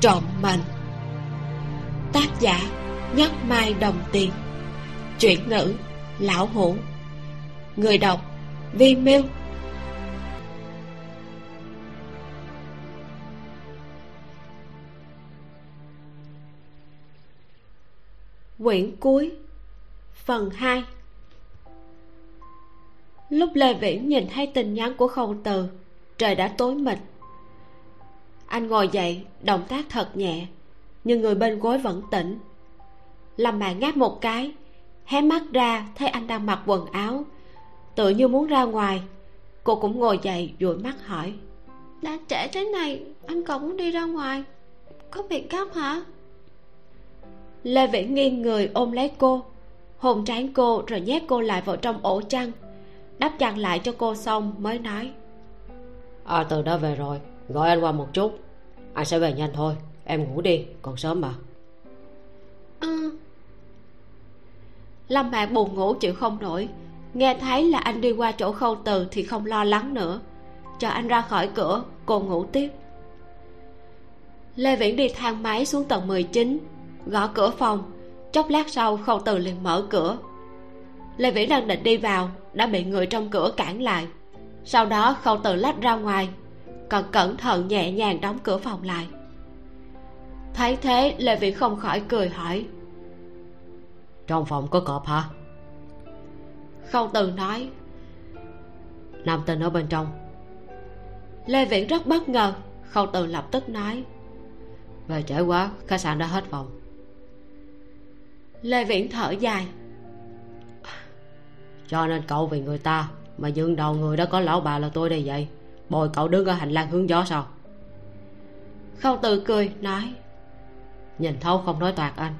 trộm mệnh tác giả nhất mai đồng tiền. Chuyển ngữ lão hủ. Người đọc vi miêu. Quyển cuối, phần 2 lúc lê viễn nhìn thấy tin nhắn của khâu từ trời đã tối mịt anh ngồi dậy, động tác thật nhẹ, nhưng người bên gối vẫn tỉnh. Lâm mạn ngáp một cái, hé mắt ra thấy anh đang mặc quần áo, tự như muốn ra ngoài. Cô cũng ngồi dậy, dụi mắt hỏi, đã trễ thế này, anh còn muốn đi ra ngoài? Có việc gấp hả? Lê viễn nghiêng người ôm lấy cô, hôn trán cô rồi nhét cô lại vào trong ổ chăn, đắp chăn lại cho cô xong mới nói à từ đã về rồi gọi anh qua một chút. Anh sẽ về nhanh thôi. Em ngủ đi, còn sớm mà. Ừ lâm mạc buồn ngủ chịu không nổi. Nghe thấy là anh đi qua chỗ khâu từ thì không lo lắng nữa. Chờ anh ra khỏi cửa, cô ngủ tiếp. Lê viễn đi thang máy xuống tầng 19 gõ cửa phòng. Chốc lát sau, khâu từ liền mở cửa. Lê viễn đang định đi vào, đã bị người trong cửa cản lại. Sau đó, khâu từ lách ra ngoài còn cẩn thận nhẹ nhàng đóng cửa phòng lại. Thấy thế lê viễn không khỏi cười hỏi. Trong phòng có cọp hả? Khâu từ nói. Nam tinh ở bên trong. Lê viễn rất bất ngờ khâu từ lập tức nói. Về trễ quá khách sạn đã hết phòng. Lê viễn thở dài. Cho nên cậu vì người ta mà dương đầu người đó có lão bà là tôi đây vậy bồi cậu đứng ở hành lang hướng gió sao? Khâu từ cười, nói, nhìn thấu không nói toạc anh.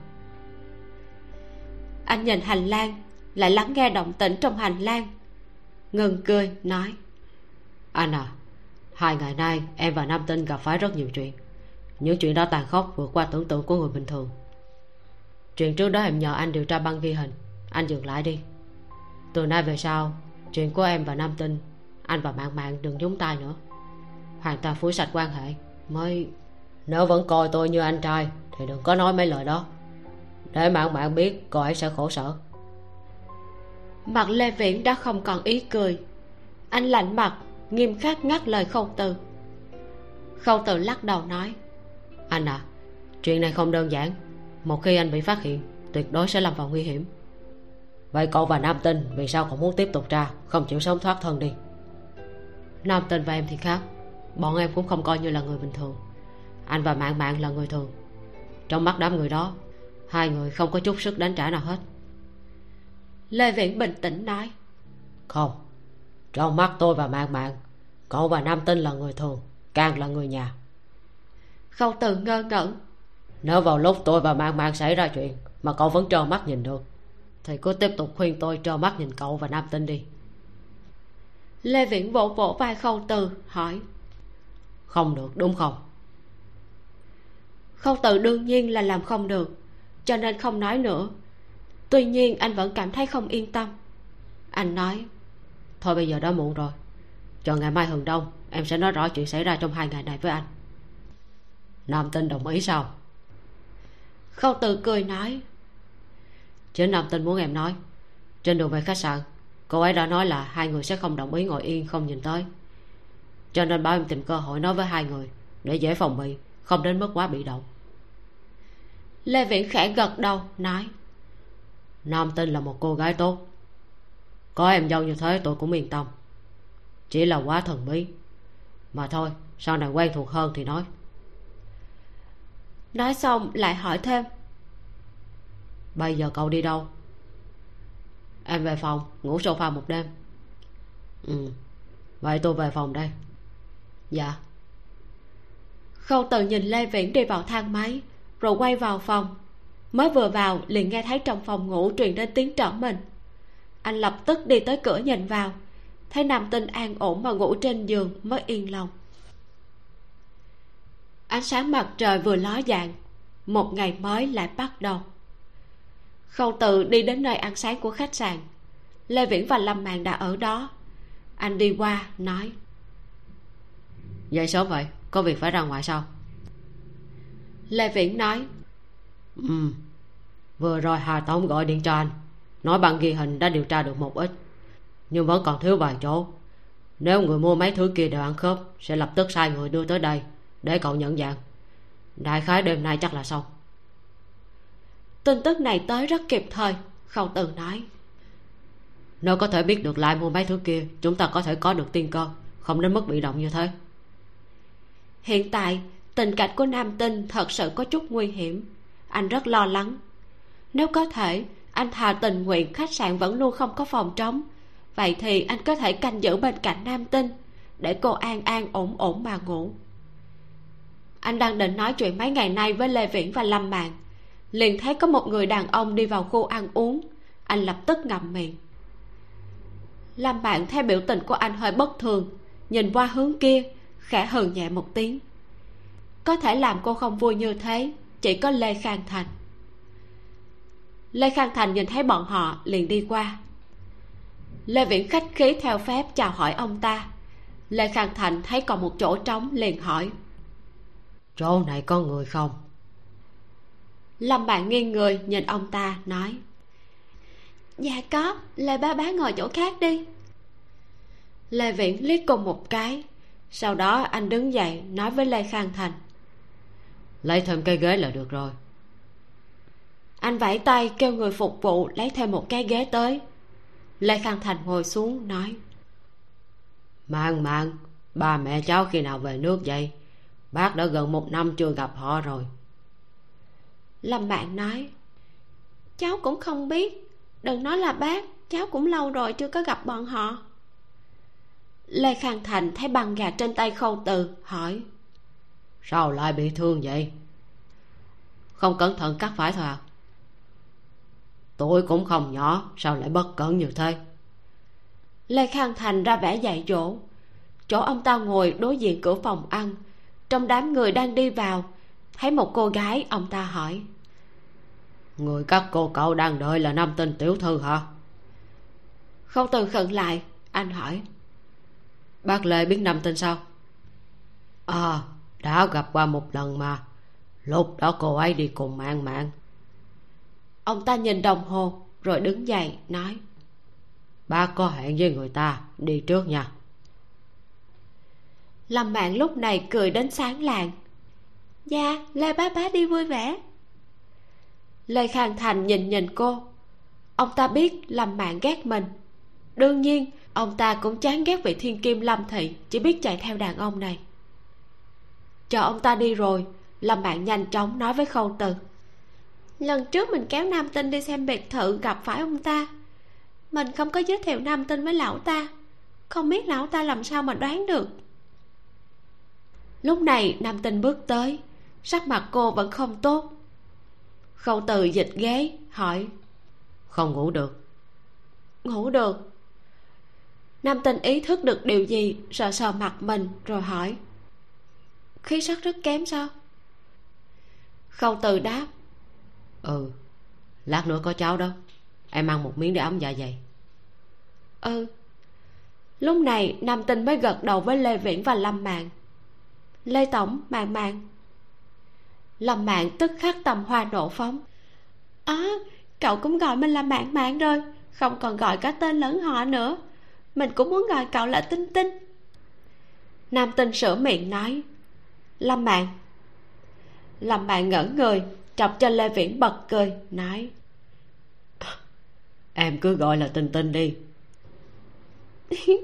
Anh nhìn hành lang, lại lắng nghe động tĩnh trong hành lang, ngừng cười, nói, anh à hai ngày nay em và nam tinh gặp phải rất nhiều chuyện. Những chuyện đó tàn khốc vượt qua tưởng tượng của người bình thường. Chuyện trước đó em nhờ anh điều tra băng ghi hình. Anh dừng lại đi. Từ nay về sau, chuyện của em và nam tinh anh và mạng mạng đừng nhúng tay nữa. Hoàn toàn phủi sạch quan hệ mới nếu vẫn coi tôi như anh trai thì đừng có nói mấy lời đó. Để mạng mạng biết cô ấy sẽ khổ sở. Mặt lê viễn đã không còn ý cười. Anh lạnh mặt nghiêm khắc ngắt lời khâu từ. Khâu từ lắc đầu nói anh à chuyện này không đơn giản. Một khi anh bị phát hiện tuyệt đối sẽ lâm vào nguy hiểm. Vậy cậu và nam tinh vì sao còn muốn tiếp tục ra không chịu sống thoát thân đi nam tinh và em thì khác. Bọn em cũng không coi như là người bình thường. Anh và mạng mạng là người thường. Trong mắt đám người đó hai người không có chút sức đánh trả nào hết. Lê viễn bình tĩnh nói. Không. Trong mắt tôi và mạng mạng cậu và nam tinh là người thường càng là người nhà. Khâu từ ngơ ngẩn. Nếu vào lúc tôi và mạng mạng xảy ra chuyện mà cậu vẫn trơ mắt nhìn được thì cứ tiếp tục khuyên tôi trơ mắt nhìn cậu và nam tinh đi lê viễn vỗ vỗ vai khâu từ hỏi. Không được đúng không? Khâu từ đương nhiên là làm không được cho nên không nói nữa. Tuy nhiên anh vẫn cảm thấy không yên tâm. Anh nói thôi bây giờ đã muộn rồi. Cho ngày mai hừng đông em sẽ nói rõ chuyện xảy ra trong hai ngày này với anh. Nam tinh đồng ý sao? Khâu từ cười nói. Chính nam tinh muốn em nói. Trên đường về khách sạn cô ấy đã nói là hai người sẽ không đồng ý ngồi yên, không nhìn tới. Cho nên bảo em tìm cơ hội nói với hai người để dễ phòng bị, không đến mức quá bị động. Lê viễn khẽ gật đầu, nói, nam tinh là một cô gái tốt. Có em dâu như thế tôi cũng yên tâm. Chỉ là quá thần bí. Mà thôi, sau này quen thuộc hơn thì nói. Nói xong lại hỏi thêm, bây giờ cậu đi đâu? Em về phòng, ngủ sofa một đêm. Ừ vậy tôi về phòng đây. Dạ. Khâu từ nhìn lê viễn đi vào thang máy, rồi quay vào phòng. Mới vừa vào, liền nghe thấy trong phòng ngủ truyền đến tiếng trở mình. Anh lập tức đi tới cửa nhìn vào. Thấy nam tinh an ổn mà ngủ trên giường mới yên lòng. Ánh sáng mặt trời vừa ló dạng, một ngày mới lại bắt đầu khâu từ đi đến nơi ăn sáng của khách sạn. Lê viễn và lâm màn đã ở đó. Anh đi qua nói. Dậy sớm vậy? Có việc phải ra ngoài sao? Lê viễn nói. Ừ. Vừa rồi hà tống gọi điện cho anh. Nói bằng ghi hình đã điều tra được một ít. Nhưng vẫn còn thiếu vài chỗ. Nếu người mua mấy thứ kia đều ăn khớp sẽ lập tức sai người đưa tới đây để cậu nhận dạng. Đại khái đêm nay chắc là xong tin tức này tới rất kịp thời khâu từ nói. Nếu có thể biết được lại mua mấy thứ kia chúng ta có thể có được tiên cơ không đến mức bị động như thế. Hiện tại tình cảnh của nam tinh thật sự có chút nguy hiểm. Anh rất lo lắng. Nếu có thể anh thà tình nguyện khách sạn vẫn luôn không có phòng trống. Vậy thì anh có thể canh giữ bên cạnh nam tinh để cô an an ổn ổn mà ngủ. Anh đang định nói chuyện mấy ngày nay với lê viễn và lâm mạn liền thấy có một người đàn ông đi vào khu ăn uống. Anh lập tức ngậm miệng. Lâm bạn theo biểu tình của anh hơi bất thường. Nhìn qua hướng kia, khẽ hờn nhẹ một tiếng. Có thể làm cô không vui như thế, chỉ có lê khang thành. Lê khang thành nhìn thấy bọn họ, liền đi qua. Lê viễn khách khí theo phép chào hỏi ông ta. Lê khang thành thấy còn một chỗ trống liền hỏi. Chỗ này có người không? Lâm bạn nghiêng người nhìn ông ta nói dạ có lê bá bá ngồi chỗ khác đi. Lê viễn liếc cùng một cái sau đó anh đứng dậy nói với lê khang thành lấy thêm cái ghế là được rồi. Anh vẫy tay kêu người phục vụ lấy thêm một cái ghế tới. Lê khang thành ngồi xuống nói mang mang ba mẹ cháu khi nào về nước vậy? Bác đã gần một năm chưa gặp họ rồi lâm bạn nói cháu cũng không biết. Đừng nói là bác cháu cũng lâu rồi chưa có gặp bọn họ. Lê khang thành thấy băng gà trên tay khâu từ hỏi sao lại bị thương vậy? Không cẩn thận cắt phải thôi à. Tuổi cũng không nhỏ sao lại bất cẩn như thế? Lê khang thành ra vẻ dạy dỗ chỗ ông ta ngồi đối diện cửa phòng ăn trong đám người đang đi vào thấy một cô gái, ông ta hỏi. Người các cô, cậu đang đợi là nam tinh tiểu thư hả? Không từ khẩn lại, anh hỏi. Bác lê biết nam tinh sao? À đã gặp qua một lần mà. Lúc đó cô ấy đi cùng mạng mạng. Ông ta nhìn đồng hồ, rồi đứng dậy, nói. Bác có hẹn với người ta, đi trước nha. Lâm mạng lúc này cười đến sáng lạng dạ lê bá bá đi vui vẻ. Lê khang thành nhìn nhìn cô. Ông ta biết lâm mạng ghét mình. Đương nhiên, ông ta cũng chán ghét vị thiên kim lâm thị, chỉ biết chạy theo đàn ông này. Chờ ông ta đi rồi, lâm mạng nhanh chóng nói với khâu từ. Lần trước mình kéo nam tinh đi xem biệt thự gặp phải ông ta. Mình không có giới thiệu nam tinh với lão ta. Không biết lão ta làm sao mà đoán được. Lúc này, nam tinh bước tới sắc mặt cô vẫn không tốt. Khâu từ dịch ghế hỏi. Không ngủ được. Ngủ được. Nam tinh ý thức được điều gì sờ sờ mặt mình rồi hỏi. Khí sắc rất kém sao? Khâu từ đáp. Ừ lát nữa có cháo đó. Em ăn một miếng để ấm dạ dày. Ừ. Lúc này nam tinh mới gật đầu với lê viễn và lâm mạng lê tổng mạng mạng lâm mạng tức khắc tầm hoa nổ phóng. Á cậu cũng gọi mình là mạng mạng rồi không còn gọi cả tên lẫn họ nữa. Mình cũng muốn gọi cậu là tinh tinh. Nam tinh sửa miệng nói lâm mạng. Lâm mạng ngẩn người chọc cho lê viễn bật cười nói em cứ gọi là tinh tinh đi.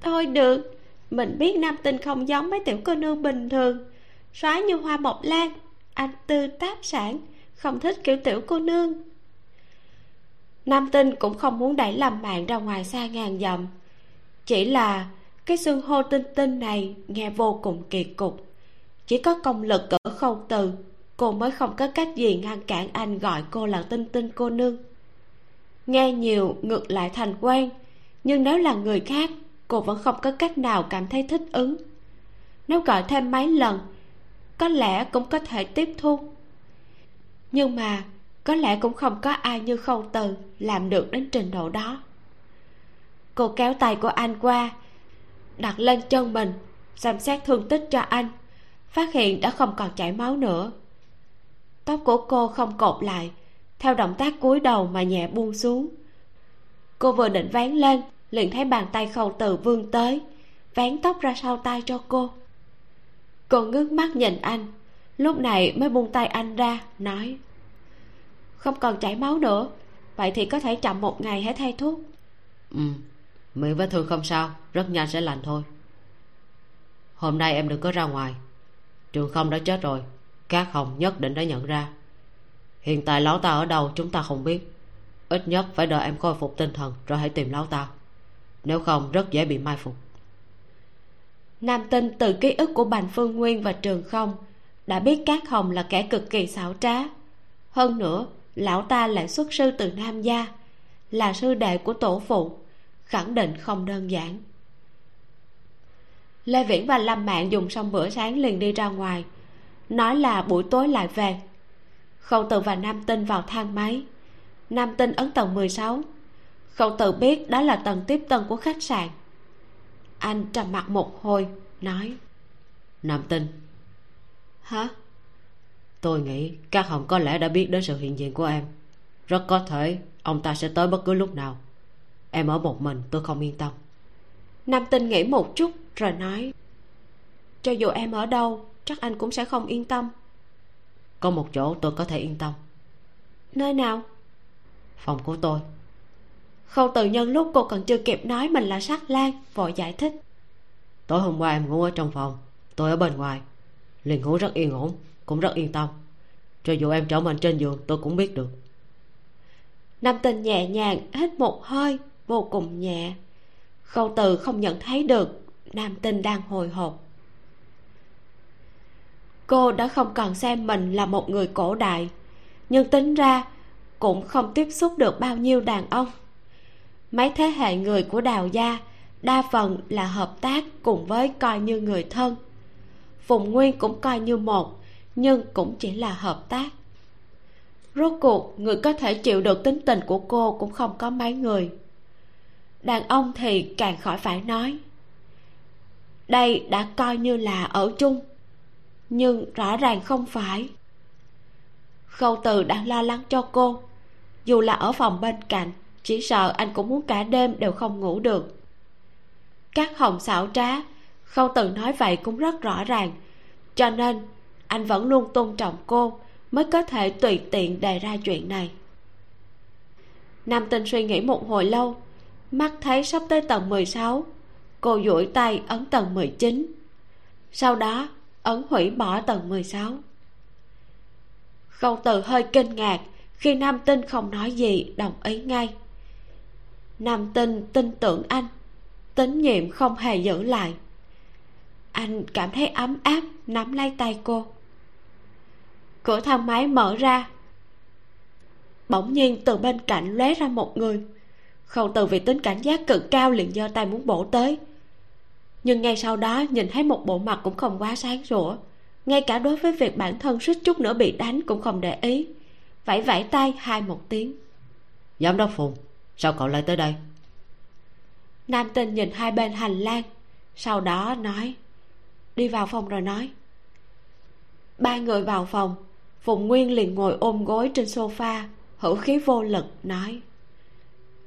Thôi được mình biết nam tinh không giống mấy tiểu cô nương bình thường soái như hoa mộc lan anh tư táp sản, không thích kiểu tiểu cô nương. Nam tinh cũng không muốn đẩy làm mạng ra ngoài xa ngàn dặm. Chỉ là cái xương hô tinh tinh này nghe vô cùng kỳ cục. Chỉ có công lực ở không từ, cô mới không có cách gì ngăn cản anh gọi cô là tinh tinh cô nương. Nghe nhiều ngược lại thành quen, nhưng nếu là người khác, cô vẫn không có cách nào cảm thấy thích ứng. Nếu gọi thêm mấy lần có lẽ cũng có thể tiếp thu. Nhưng mà có lẽ cũng không có ai như khâu từ làm được đến trình độ đó. Cô kéo tay của anh qua, đặt lên chân mình, xem xét thương tích cho anh, phát hiện đã không còn chảy máu nữa. Tóc của cô không cột lại, theo động tác cúi đầu mà nhẹ buông xuống. Cô vừa định vén lên, liền thấy bàn tay khâu từ vươn tới, vén tóc ra sau tay cho cô cô ngước mắt nhìn anh. Lúc này mới buông tay anh ra, nói, không còn chảy máu nữa. Vậy thì có thể chậm một ngày hãy thay thuốc. Ừ miệng vết thương không sao, rất nhanh sẽ lành thôi. Hôm nay em đừng có ra ngoài. Trường không đã chết rồi, các hồng nhất định đã nhận ra. Hiện tại lão ta ở đâu chúng ta không biết. Ít nhất phải đợi em khôi phục tinh thần rồi hãy tìm lão ta nếu không rất dễ bị mai phục nam tinh từ ký ức của bành phương nguyên và trường không, đã biết cát hồng là kẻ cực kỳ xảo trá. Hơn nữa, lão ta lại xuất sư từ nam gia, là sư đệ của tổ phụ, khẳng định không đơn giản. Lê viễn và lâm mạng dùng xong bữa sáng liền đi ra ngoài, nói là buổi tối lại về. Khâu từ và nam tinh vào thang máy. Nam tinh ấn tầng 16 khâu từ biết đó là tầng tiếp tân của khách sạn anh trầm mặt một hồi nói. Nam tinh. Hả? Tôi nghĩ các hồng có lẽ đã biết đến sự hiện diện của em. Rất có thể ông ta sẽ tới bất cứ lúc nào. Em ở một mình tôi không yên tâm. Nam tinh nghĩ một chút rồi nói. Cho dù em ở đâu chắc anh cũng sẽ không yên tâm. Có một chỗ tôi có thể yên tâm. Nơi nào? Phòng của tôi khâu từ nhân lúc cô còn chưa kịp nói mình là sắc lan vội giải thích. Tối hôm qua em ngủ ở trong phòng tôi ở bên ngoài. Liền ngủ rất yên ổn cũng rất yên tâm. Cho dù em trở mình trên giường tôi cũng biết được. Nam tình nhẹ nhàng hít một hơi vô cùng nhẹ. Khâu từ không nhận thấy được nam tinh đang hồi hộp. Cô đã không còn xem mình là một người cổ đại nhưng tính ra cũng không tiếp xúc được bao nhiêu đàn ông mấy thế hệ người của đào gia, đa phần là hợp tác cùng với coi như người thân. Phùng nguyên cũng coi như một, nhưng cũng chỉ là hợp tác. Rốt cuộc, người có thể chịu được tính tình của cô cũng không có mấy người. Đàn ông thì càng khỏi phải nói, đây đã coi như là ở chung, nhưng rõ ràng không phải. Khâu từ đang lo lắng cho cô, dù là ở phòng bên cạnh chỉ sợ anh cũng muốn cả đêm đều không ngủ được. Các hồng xảo trá, khâu từ nói vậy cũng rất rõ ràng. Cho nên, anh vẫn luôn tôn trọng cô, mới có thể tùy tiện đề ra chuyện này. Nam tinh suy nghĩ một hồi lâu, mắt thấy sắp tới tầng 16 cô duỗi tay ấn tầng 19 sau đó, ấn hủy bỏ tầng 16 khâu từ hơi kinh ngạc khi nam tinh không nói gì, đồng ý ngay nam tinh tin tưởng anh. Tín nhiệm không hề giữ lại. Anh cảm thấy ấm áp, nắm lấy tay cô. Cửa thang máy mở ra. Bỗng nhiên từ bên cạnh lóe ra một người. Khâu từ vì tính cảnh giác cực cao liền giơ tay muốn bổ tới. Nhưng ngay sau đó nhìn thấy một bộ mặt cũng không quá sáng sủa ngay cả đối với việc bản thân suýt chút nữa bị đánh cũng không để ý. Vẫy vẫy tay hai một tiếng. Giám đốc phùng sao cậu lại tới đây? Nam tinh nhìn hai bên hành lang sau đó nói đi vào phòng rồi nói. Ba người vào phòng phùng nguyên liền ngồi ôm gối trên sofa hữu khí vô lực nói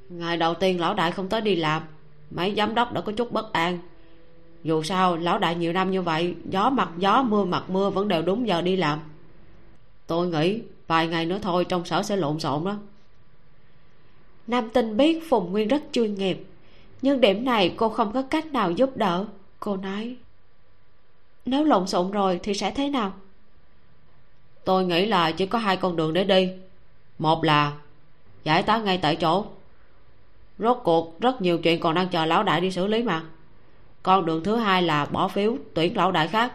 ngày đầu tiên lão đại không tới đi làm mấy giám đốc đã có chút bất an. Dù sao lão đại nhiều năm như vậy gió mặt gió mưa mặt mưa vẫn đều đúng giờ đi làm. Tôi nghĩ vài ngày nữa thôi trong sở sẽ lộn xộn đó nam tinh biết phùng nguyên rất chuyên nghiệp, nhưng điểm này cô không có cách nào giúp đỡ. Cô nói, nếu lộn xộn rồi thì sẽ thế nào? Tôi nghĩ là chỉ có hai con đường để đi. Một là giải tán ngay tại chỗ. Rốt cuộc rất nhiều chuyện còn đang chờ lão đại đi xử lý mà. Con đường thứ hai là bỏ phiếu tuyển lão đại khác.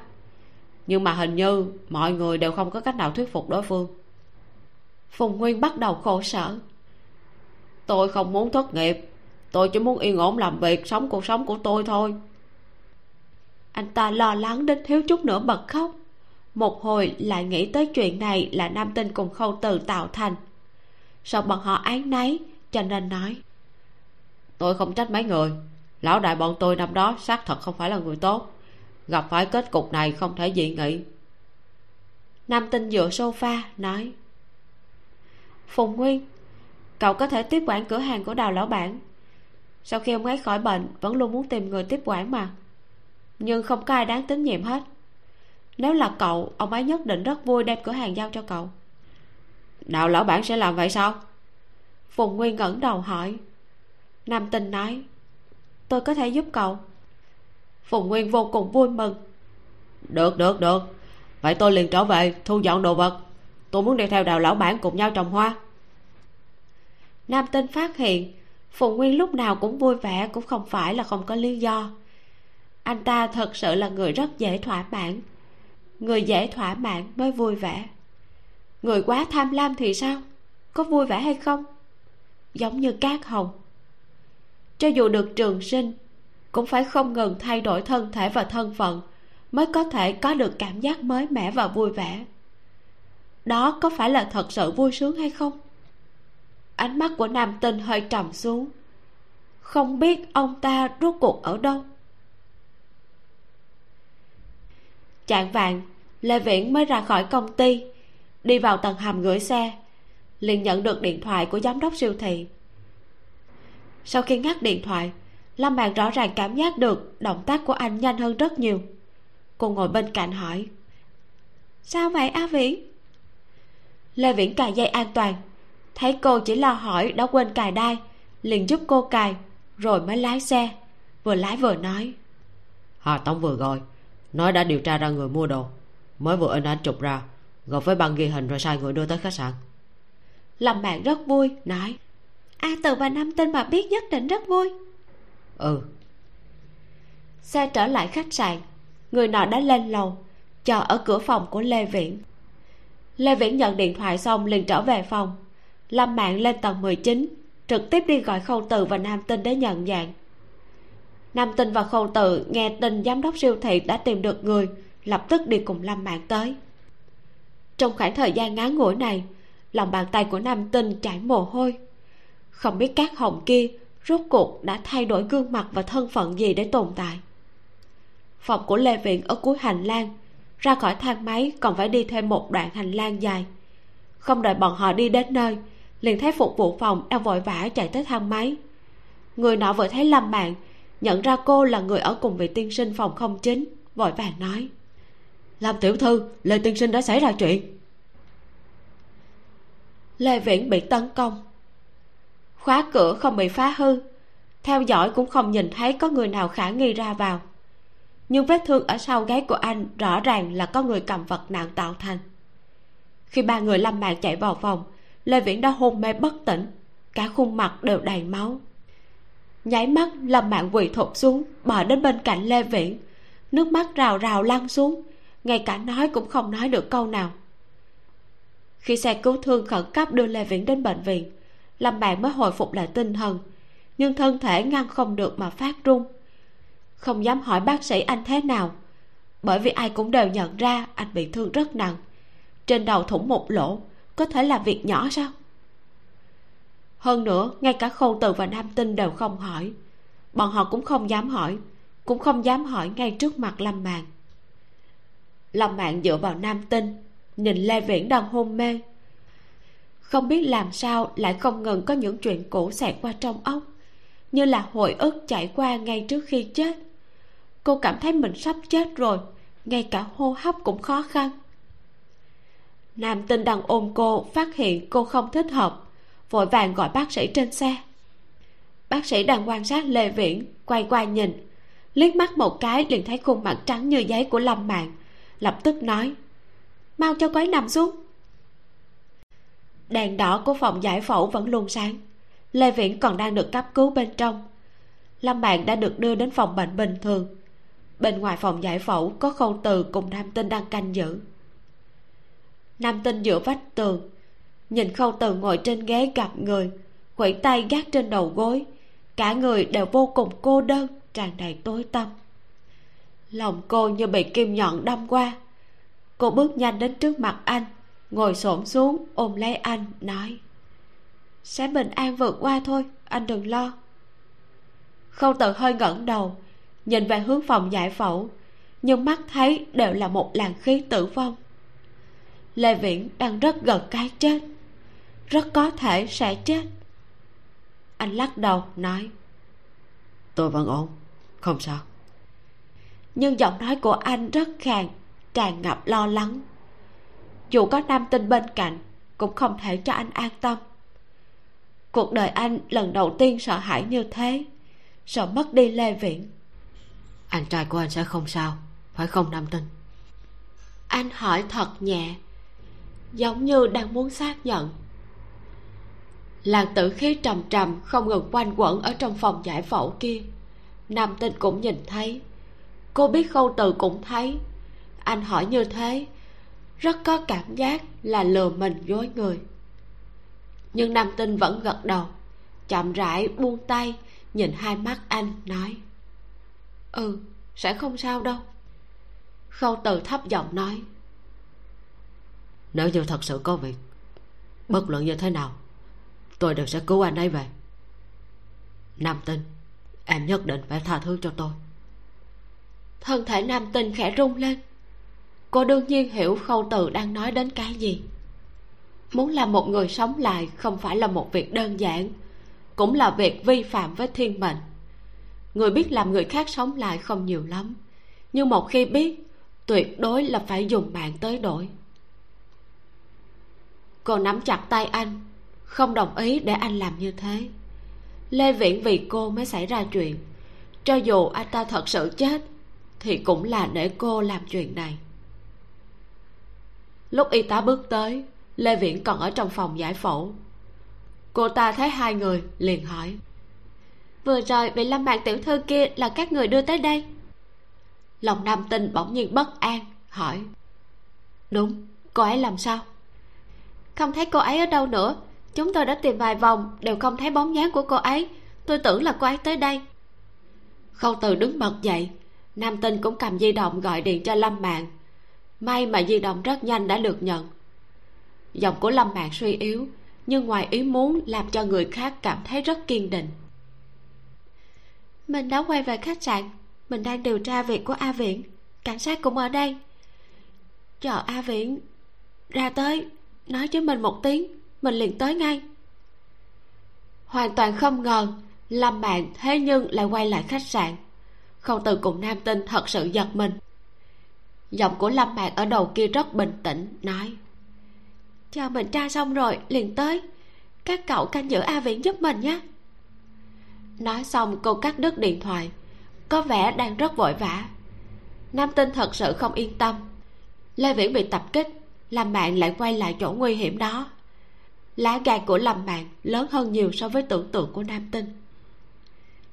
Nhưng mà hình như mọi người đều không có cách nào thuyết phục đối phương. Phùng nguyên bắt đầu khổ sở tôi không muốn thất nghiệp. Tôi chỉ muốn yên ổn làm việc, sống cuộc sống của tôi thôi. Anh ta lo lắng đến thiếu chút nữa bật khóc. Một hồi lại nghĩ tới chuyện này là nam tinh cùng khâu từ tạo thành. Sợ bọn họ án nấy cho nên nói, tôi không trách mấy người. Lão đại bọn tôi năm đó xác thật không phải là người tốt. Gặp phải kết cục này không thể dị nghị. Nam tinh dựa sofa nói, phùng nguyên cậu có thể tiếp quản cửa hàng của đào lão bản. Sau khi ông ấy khỏi bệnh, vẫn luôn muốn tìm người tiếp quản mà. Nhưng không có ai đáng tín nhiệm hết. Nếu là cậu, ông ấy nhất định rất vui đem cửa hàng giao cho cậu. Đạo lão bản sẽ làm vậy sao? Phùng nguyên ngẩng đầu hỏi. Nam tinh nói, tôi có thể giúp cậu. Phùng nguyên vô cùng vui mừng. Được được được. Vậy tôi liền trở về thu dọn đồ vật. Tôi muốn đi theo đào lão bản cùng nhau trồng hoa nam tinh phát hiện phùng nguyên lúc nào cũng vui vẻ, cũng không phải là không có lý do. Anh ta thật sự là người rất dễ thỏa mãn. Người dễ thỏa mãn mới vui vẻ. Người quá tham lam thì sao? Có vui vẻ hay không? Giống như cát hồng. Cho dù được trường sinh, cũng phải không ngừng thay đổi thân thể và thân phận mới có thể có được cảm giác mới mẻ và vui vẻ. Đó có phải là thật sự vui sướng hay không? Ánh mắt của nam tinh hơi trầm xuống. Không biết ông ta rốt cuộc ở đâu. Chạng vạn lê viễn mới ra khỏi công ty, đi vào tầng hầm gửi xe, liền nhận được điện thoại của giám đốc siêu thị. Sau khi ngắt điện thoại, lâm bạn rõ ràng cảm giác được động tác của anh nhanh hơn rất nhiều. Cô ngồi bên cạnh hỏi, sao vậy, a viễn? Lê viễn cài dây an toàn thấy cô chỉ lo hỏi đã quên cài đai liền giúp cô cài rồi mới lái xe vừa lái vừa nói. Hà tống vừa gọi nói đã điều tra ra người mua đồ mới vừa in ảnh chụp ra gộp với băng ghi hình rồi sai người đưa tới khách sạn. Lâm mạc rất vui nói a từ và năm tên mà biết nhất định rất vui. Ừ. Xe trở lại khách sạn người nọ đã lên lầu chờ ở cửa phòng của lê viễn. Lê viễn nhận điện thoại xong liền trở về phòng lâm mạng lên tầng 19 trực tiếp đi gọi khâu từ và nam tinh để nhận dạng. Nam tinh và khâu từ nghe tin giám đốc siêu thị đã tìm được người, lập tức đi cùng lâm mạng tới. Trong khoảng thời gian ngắn ngủi này, lòng bàn tay của nam tinh chảy mồ hôi. Không biết các hồng kia rốt cuộc đã thay đổi gương mặt và thân phận gì để tồn tại. Phòng của lê viện ở cuối hành lang, ra khỏi thang máy còn phải đi thêm một đoạn hành lang dài. Không đợi bọn họ đi đến nơi liền thấy phục vụ phòng đang vội vã chạy tới thang máy. Người nọ vừa thấy lâm mạng, nhận ra cô là người ở cùng vị tiên sinh phòng không chính, vội vàng nói, lâm tiểu thư lê tiên sinh đã xảy ra chuyện. Lê viễn bị tấn công. Khóa cửa không bị phá hư, theo dõi cũng không nhìn thấy có người nào khả nghi ra vào. Nhưng vết thương ở sau gáy của anh rõ ràng là có người cầm vật nặng tạo thành. Khi ba người lâm mạng chạy vào phòng lê viễn đã hôn mê bất tỉnh. Cả khuôn mặt đều đầy máu. Nháy mắt lâm mạng quỳ thụt xuống, bò đến bên cạnh lê viễn. Nước mắt rào rào lăn xuống, ngay cả nói cũng không nói được câu nào. Khi xe cứu thương khẩn cấp đưa lê viễn đến bệnh viện, lâm mạng mới hồi phục lại tinh thần, nhưng thân thể ngăn không được mà phát run. Không dám hỏi bác sĩ anh thế nào, bởi vì ai cũng đều nhận ra anh bị thương rất nặng. Trên đầu thủng một lỗ có thể là việc nhỏ sao? Hơn nữa, ngay cả khâu từ và nam tinh đều không hỏi. Bọn họ cũng không dám hỏi, cũng không dám hỏi ngay trước mặt lâm mạng. lâm mạng dựa vào nam tinh, nhìn lê viễn đang hôn mê. Không biết làm sao lại không ngừng có những chuyện cũ xẹt qua trong óc như là hồi ức chạy qua ngay trước khi chết. Cô cảm thấy mình sắp chết rồi, ngay cả hô hấp cũng khó khăn nam tinh đang ôm cô phát hiện cô không thích hợp, vội vàng gọi bác sĩ trên xe. Bác sĩ đang quan sát lê viễn, quay qua nhìn, liếc mắt một cái liền thấy khuôn mặt trắng như giấy của lâm mạng lập tức nói, mau cho quái nằm xuống. Đèn đỏ của phòng giải phẫu vẫn luôn sáng, lê viễn còn đang được cấp cứu bên trong. Lâm mạng đã được đưa đến phòng bệnh bình thường. Bên ngoài phòng giải phẫu có khâu từ cùng nam tinh đang canh giữ nam tinh dựa vách tường. Nhìn khâu từ ngồi trên ghế gặp người, khuỷu tay gác trên đầu gối. Cả người đều vô cùng cô đơn, tràn đầy tối tăm. Lòng cô như bị kim nhọn đâm qua. Cô bước nhanh đến trước mặt anh, ngồi xổm xuống, ôm lấy anh, nói, sẽ bình an vượt qua thôi, anh đừng lo. Khâu tự hơi ngẩng đầu, nhìn về hướng phòng giải phẫu, nhưng mắt thấy đều là một làn khí tử vong lê viễn đang rất gần cái chết. Rất có thể sẽ chết. Anh lắc đầu nói tôi vẫn ổn không sao. Nhưng giọng nói của anh rất khàn tràn ngập lo lắng. Dù có nam tinh bên cạnh cũng không thể cho anh an tâm. Cuộc đời anh lần đầu tiên sợ hãi như thế sợ mất đi lê viễn. Anh trai của anh sẽ không sao phải không nam tinh? Anh hỏi thật nhẹ giống như đang muốn xác nhận. Làn tử khí trầm trầm, không ngừng quanh quẩn ở trong phòng giải phẫu kia. Nam tinh cũng nhìn thấy. Cô biết khâu từ cũng thấy. Anh hỏi như thế, rất có cảm giác là lừa mình dối người. Nhưng nam tinh vẫn gật đầu, chậm rãi buông tay, nhìn hai mắt anh, nói ừ sẽ không sao đâu. Khâu từ thấp giọng nói nếu như thật sự có việc, bất luận như thế nào, tôi đều sẽ cứu anh ấy về. Nam tinh, em nhất định phải tha thứ cho tôi. Thân thể nam tinh khẽ rung lên. Cô đương nhiên hiểu khâu từ đang nói đến cái gì. Muốn làm một người sống lại không phải là một việc đơn giản, cũng là việc vi phạm với thiên mệnh. Người biết làm người khác sống lại không nhiều lắm, nhưng một khi biết, tuyệt đối là phải dùng mạng tới đổi cô nắm chặt tay anh, không đồng ý để anh làm như thế. Lê viễn vì cô mới xảy ra chuyện. Cho dù anh ta thật sự chết, thì cũng là để cô làm chuyện này. Lúc y tá bước tới, lê viễn còn ở trong phòng giải phẫu. Cô ta thấy hai người, liền hỏi, vừa rồi vị lâm mạng tiểu thư kia là các người đưa tới đây? Lòng nam tinh bỗng nhiên bất an, hỏi, đúng, cô ấy làm sao? Không thấy cô ấy ở đâu nữa. Chúng tôi đã tìm vài vòng, đều không thấy bóng dáng của cô ấy. Tôi tưởng là cô ấy tới đây. Khâu từ đứng bật dậy. Nam tinh cũng cầm di động gọi điện cho lâm mạng may mà di động rất nhanh đã được nhận. Giọng của lâm mạng suy yếu, nhưng ngoài ý muốn làm cho người khác cảm thấy rất kiên định. Mình đã quay về khách sạn. Mình đang điều tra việc của a viễn. Cảnh sát cũng ở đây. Chờ a viễn ra tới nói với mình một tiếng, mình liền tới ngay. Hoàn toàn không ngờ, lâm mạng thế nhưng lại quay lại khách sạn. Không từ cùng nam tinh thật sự giật mình. Giọng của lâm mạng ở đầu kia rất bình tĩnh, nói, chờ mình tra xong rồi, liền tới. Các cậu canh giữ a viễn giúp mình nhé. Nói xong, cô cắt đứt điện thoại. Có vẻ đang rất vội vã. Nam tinh thật sự không yên tâm. Lê viễn bị tập kích làm bạn lại quay lại chỗ nguy hiểm đó. Lá gan của làm mạng lớn hơn nhiều so với tưởng tượng của nam tinh.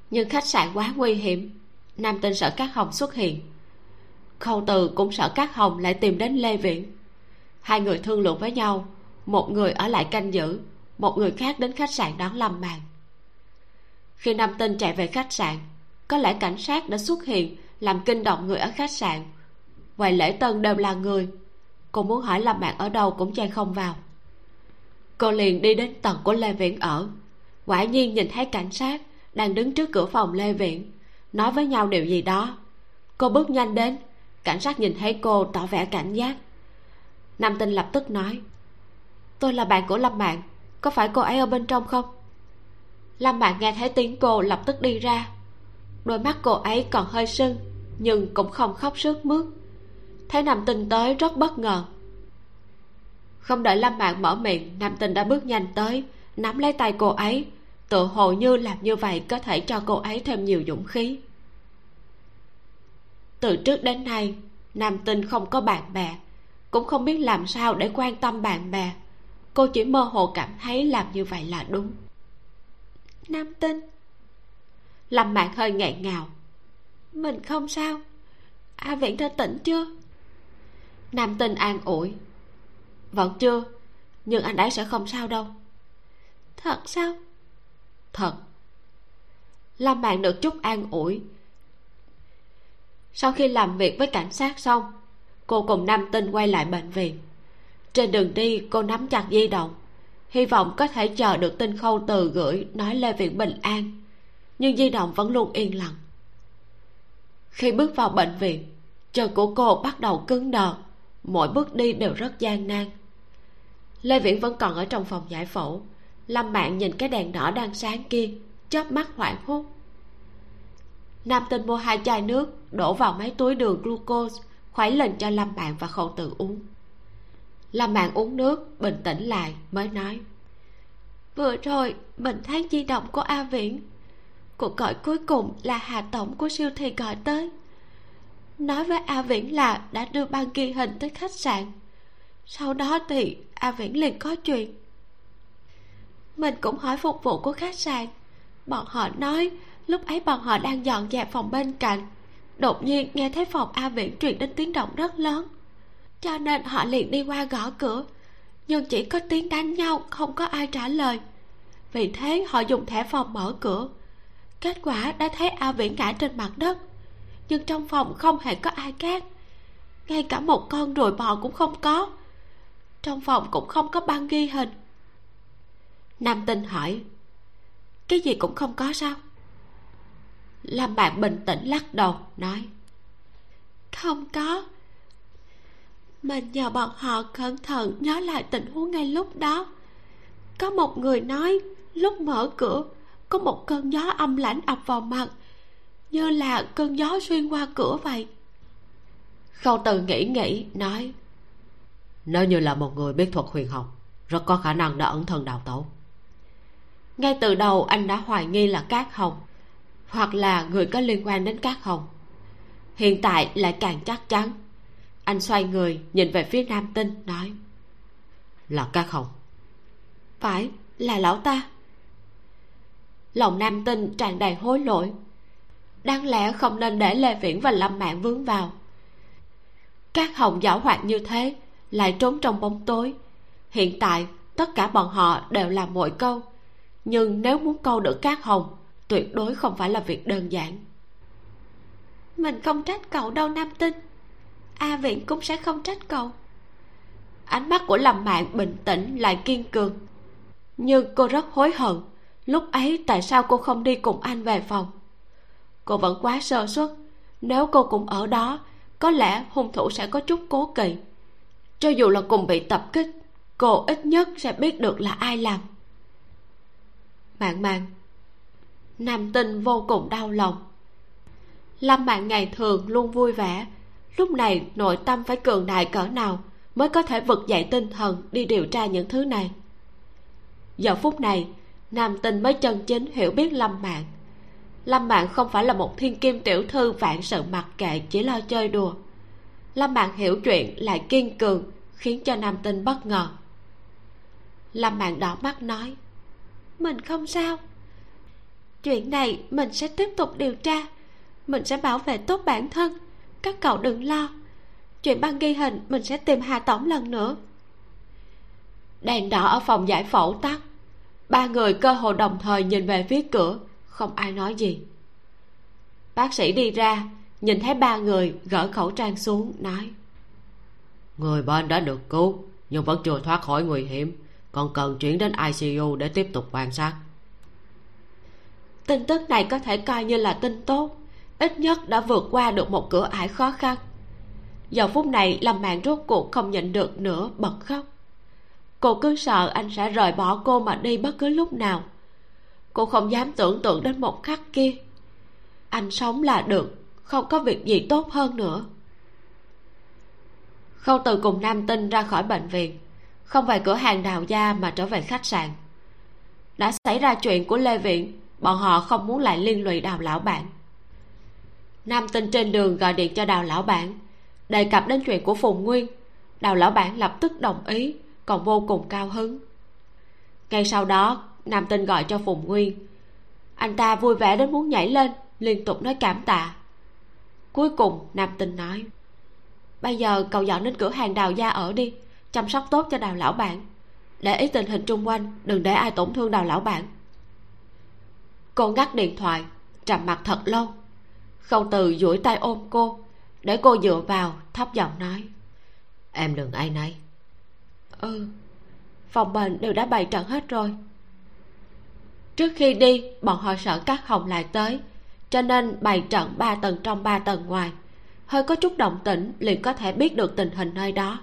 Nhưng khách sạn quá nguy hiểm, nam tinh sợ các hồng xuất hiện. Khâu từ cũng sợ các hồng lại tìm đến lê viễn. Hai người thương lượng với nhau, một người ở lại canh giữ, một người khác đến khách sạn đón lâm màn khi nam tinh chạy về khách sạn, có lẽ cảnh sát đã xuất hiện làm kinh động người ở khách sạn. Ngoài lễ tân đều là người cô muốn hỏi lâm mạc ở đâu cũng chen không vào. Cô liền đi đến tầng của lê viễn ở. Quả nhiên nhìn thấy cảnh sát đang đứng trước cửa phòng lê viễn, nói với nhau điều gì đó. Cô bước nhanh đến, cảnh sát nhìn thấy cô tỏ vẻ cảnh giác. Nam tinh lập tức nói, tôi là bạn của lâm mạng có phải cô ấy ở bên trong không? Lâm mạng nghe thấy tiếng cô lập tức đi ra. Đôi mắt cô ấy còn hơi sưng, nhưng cũng không khóc sướt mướt thấy nam tinh tới rất bất ngờ. Không đợi lâm mạng mở miệng nam tinh đã bước nhanh tới nắm lấy tay cô ấy. Tự hồ như làm như vậy có thể cho cô ấy thêm nhiều dũng khí. Từ trước đến nay nam tinh không có bạn bè cũng không biết làm sao để quan tâm bạn bè. Cô chỉ mơ hồ cảm thấy làm như vậy là đúng. Nam tinh. Lâm mạn hơi nghẹn ngào. Mình không sao. A viễn đã tỉnh chưa nam tinh an ủi. Vẫn chưa, nhưng anh ấy sẽ không sao đâu. Thật sao? Thật. Lâm bạn được chút an ủi. Sau khi làm việc với cảnh sát xong, cô cùng nam tinh quay lại bệnh viện. Trên đường đi, cô nắm chặt di động, hy vọng có thể chờ được tin khâu từ gửi nói lê viện bình an, nhưng di động vẫn luôn yên lặng. Khi bước vào bệnh viện, chân của cô bắt đầu cứng đờ mỗi bước đi đều rất gian nan. Lê viễn vẫn còn ở trong phòng giải phẫu. Lâm mạng nhìn cái đèn đỏ đang sáng kia, chớp mắt hoảng hốt. Nam tinh mua hai chai nước, đổ vào mấy túi đường glucose, khuấy lên cho lâm bạn và khâu tự uống. Lâm bạn uống nước, bình tĩnh lại, mới nói, vừa rồi, mình thấy di động của a viễn. Cuộc gọi cuối cùng là hà tổng của siêu thị gọi tới nói với a viễn là đã đưa băng ghi hình tới khách sạn. Sau đó thì a viễn liền có chuyện. Mình cũng hỏi phục vụ của khách sạn. Bọn họ nói lúc ấy bọn họ đang dọn dẹp phòng bên cạnh. Đột nhiên nghe thấy phòng a viễn truyền đến tiếng động rất lớn. Cho nên họ liền đi qua gõ cửa. Nhưng chỉ có tiếng đánh nhau, không có ai trả lời. Vì thế họ dùng thẻ phòng mở cửa. Kết quả đã thấy a viễn ngã trên mặt đất nhưng trong phòng không hề có ai khác. Ngay cả một con ruồi bò cũng không có. Trong phòng cũng không có băng ghi hình. Nam tinh hỏi, cái gì cũng không có sao? Lâm bạn bình tĩnh lắc đầu, nói, không có. Mình nhờ bọn họ cẩn thận nhớ lại tình huống ngay lúc đó. Có một người nói, lúc mở cửa, có một cơn gió âm lãnh ập vào mặt như là cơn gió xuyên qua cửa vậy. Khâu từ nghĩ nghĩ nói nếu như là một người biết thuật huyền học rất có khả năng đã ẩn thân đào tẩu. Ngay từ đầu anh đã hoài nghi là cát hồng hoặc là người có liên quan đến cát hồng. Hiện tại lại càng chắc chắn. Anh xoay người nhìn về phía nam tinh nói là cát hồng. Phải là lão ta. Lòng nam tinh tràn đầy hối lỗi đáng lẽ không nên để lê viễn và lâm mạng vướng vào. Các hồng giảo hoạt như thế lại trốn trong bóng tối. Hiện tại, tất cả bọn họ đều làm mọi câu. Nhưng nếu muốn câu được các hồng, tuyệt đối không phải là việc đơn giản. Mình không trách cậu đâu, nam tinh. A viện cũng sẽ không trách cậu. Ánh mắt của lâm mạng bình tĩnh lại kiên cường. Nhưng cô rất hối hận. Lúc ấy tại sao cô không đi cùng anh về phòng? Cô vẫn quá sơ suất. Nếu cô cũng ở đó, có lẽ hung thủ sẽ có chút cố kỵ. Cho dù là cùng bị tập kích, cô ít nhất sẽ biết được là ai làm. Mạng mạng nam tinh vô cùng đau lòng. Lâm mạng ngày thường luôn vui vẻ. Lúc này, nội tâm phải cường đại cỡ nào mới có thể vực dậy tinh thần đi điều tra những thứ này? Giờ phút này, nam tinh mới chân chính hiểu biết lâm mạng lâm mạng không phải là một thiên kim tiểu thư vạn sự mặc kệ, chỉ lo chơi đùa. Lâm mạng hiểu chuyện lại kiên cường, khiến cho nam tinh bất ngờ. Lâm mạng đỏ mắt nói, mình không sao. Chuyện này mình sẽ tiếp tục điều tra. Mình sẽ bảo vệ tốt bản thân. Các cậu đừng lo. Chuyện băng ghi hình mình sẽ tìm hà tổng lần nữa. Đèn đỏ ở phòng giải phẫu tắt. Ba người cơ hồ đồng thời nhìn về phía cửa không ai nói gì. Bác sĩ đi ra nhìn thấy ba người gỡ khẩu trang xuống nói. Người bệnh đã được cứu nhưng vẫn chưa thoát khỏi nguy hiểm. Còn cần chuyển đến icu để tiếp tục quan sát. Tin tức này có thể coi như là tin tốt. Ít nhất đã vượt qua được một cửa ải khó khăn. Giờ phút này lâm mạng rốt cuộc không nhịn được nữa bật khóc. Cô cứ sợ anh sẽ rời bỏ cô mà đi bất cứ lúc nào cô không dám tưởng tượng đến một khắc kia. Anh sống là được, không có việc gì tốt hơn nữa. Khâu từ cùng nam tinh ra khỏi bệnh viện. Không về cửa hàng đào gia mà trở về khách sạn. Đã xảy ra chuyện của lê viện bọn họ không muốn lại liên lụy đào lão bản. Nam tinh trên đường gọi điện cho đào lão bản. Đề cập đến chuyện của phùng nguyên, đào lão bản lập tức đồng ý, còn vô cùng cao hứng. Ngay sau đó nam tinh gọi cho phùng nguyên anh ta vui vẻ đến muốn nhảy lên, liên tục nói cảm tạ. Cuối cùng, nam tinh nói, bây giờ cậu dọn đến cửa hàng đào gia ở đi, chăm sóc tốt cho đào lão bản. Để ý tình hình chung quanh, đừng để ai tổn thương đào lão bản. Cô ngắt điện thoại, trầm mặt thật lâu. Khâu từ duỗi tay ôm cô, để cô dựa vào, thấp giọng nói, em đừng ai nấy ừ phòng bệnh đều đã bày trận hết rồi trước khi đi bọn họ sợ các hồng lại tới cho nên bày trận ba tầng trong ba tầng ngoài. Hơi có chút động tĩnh liền có thể biết được tình hình nơi đó.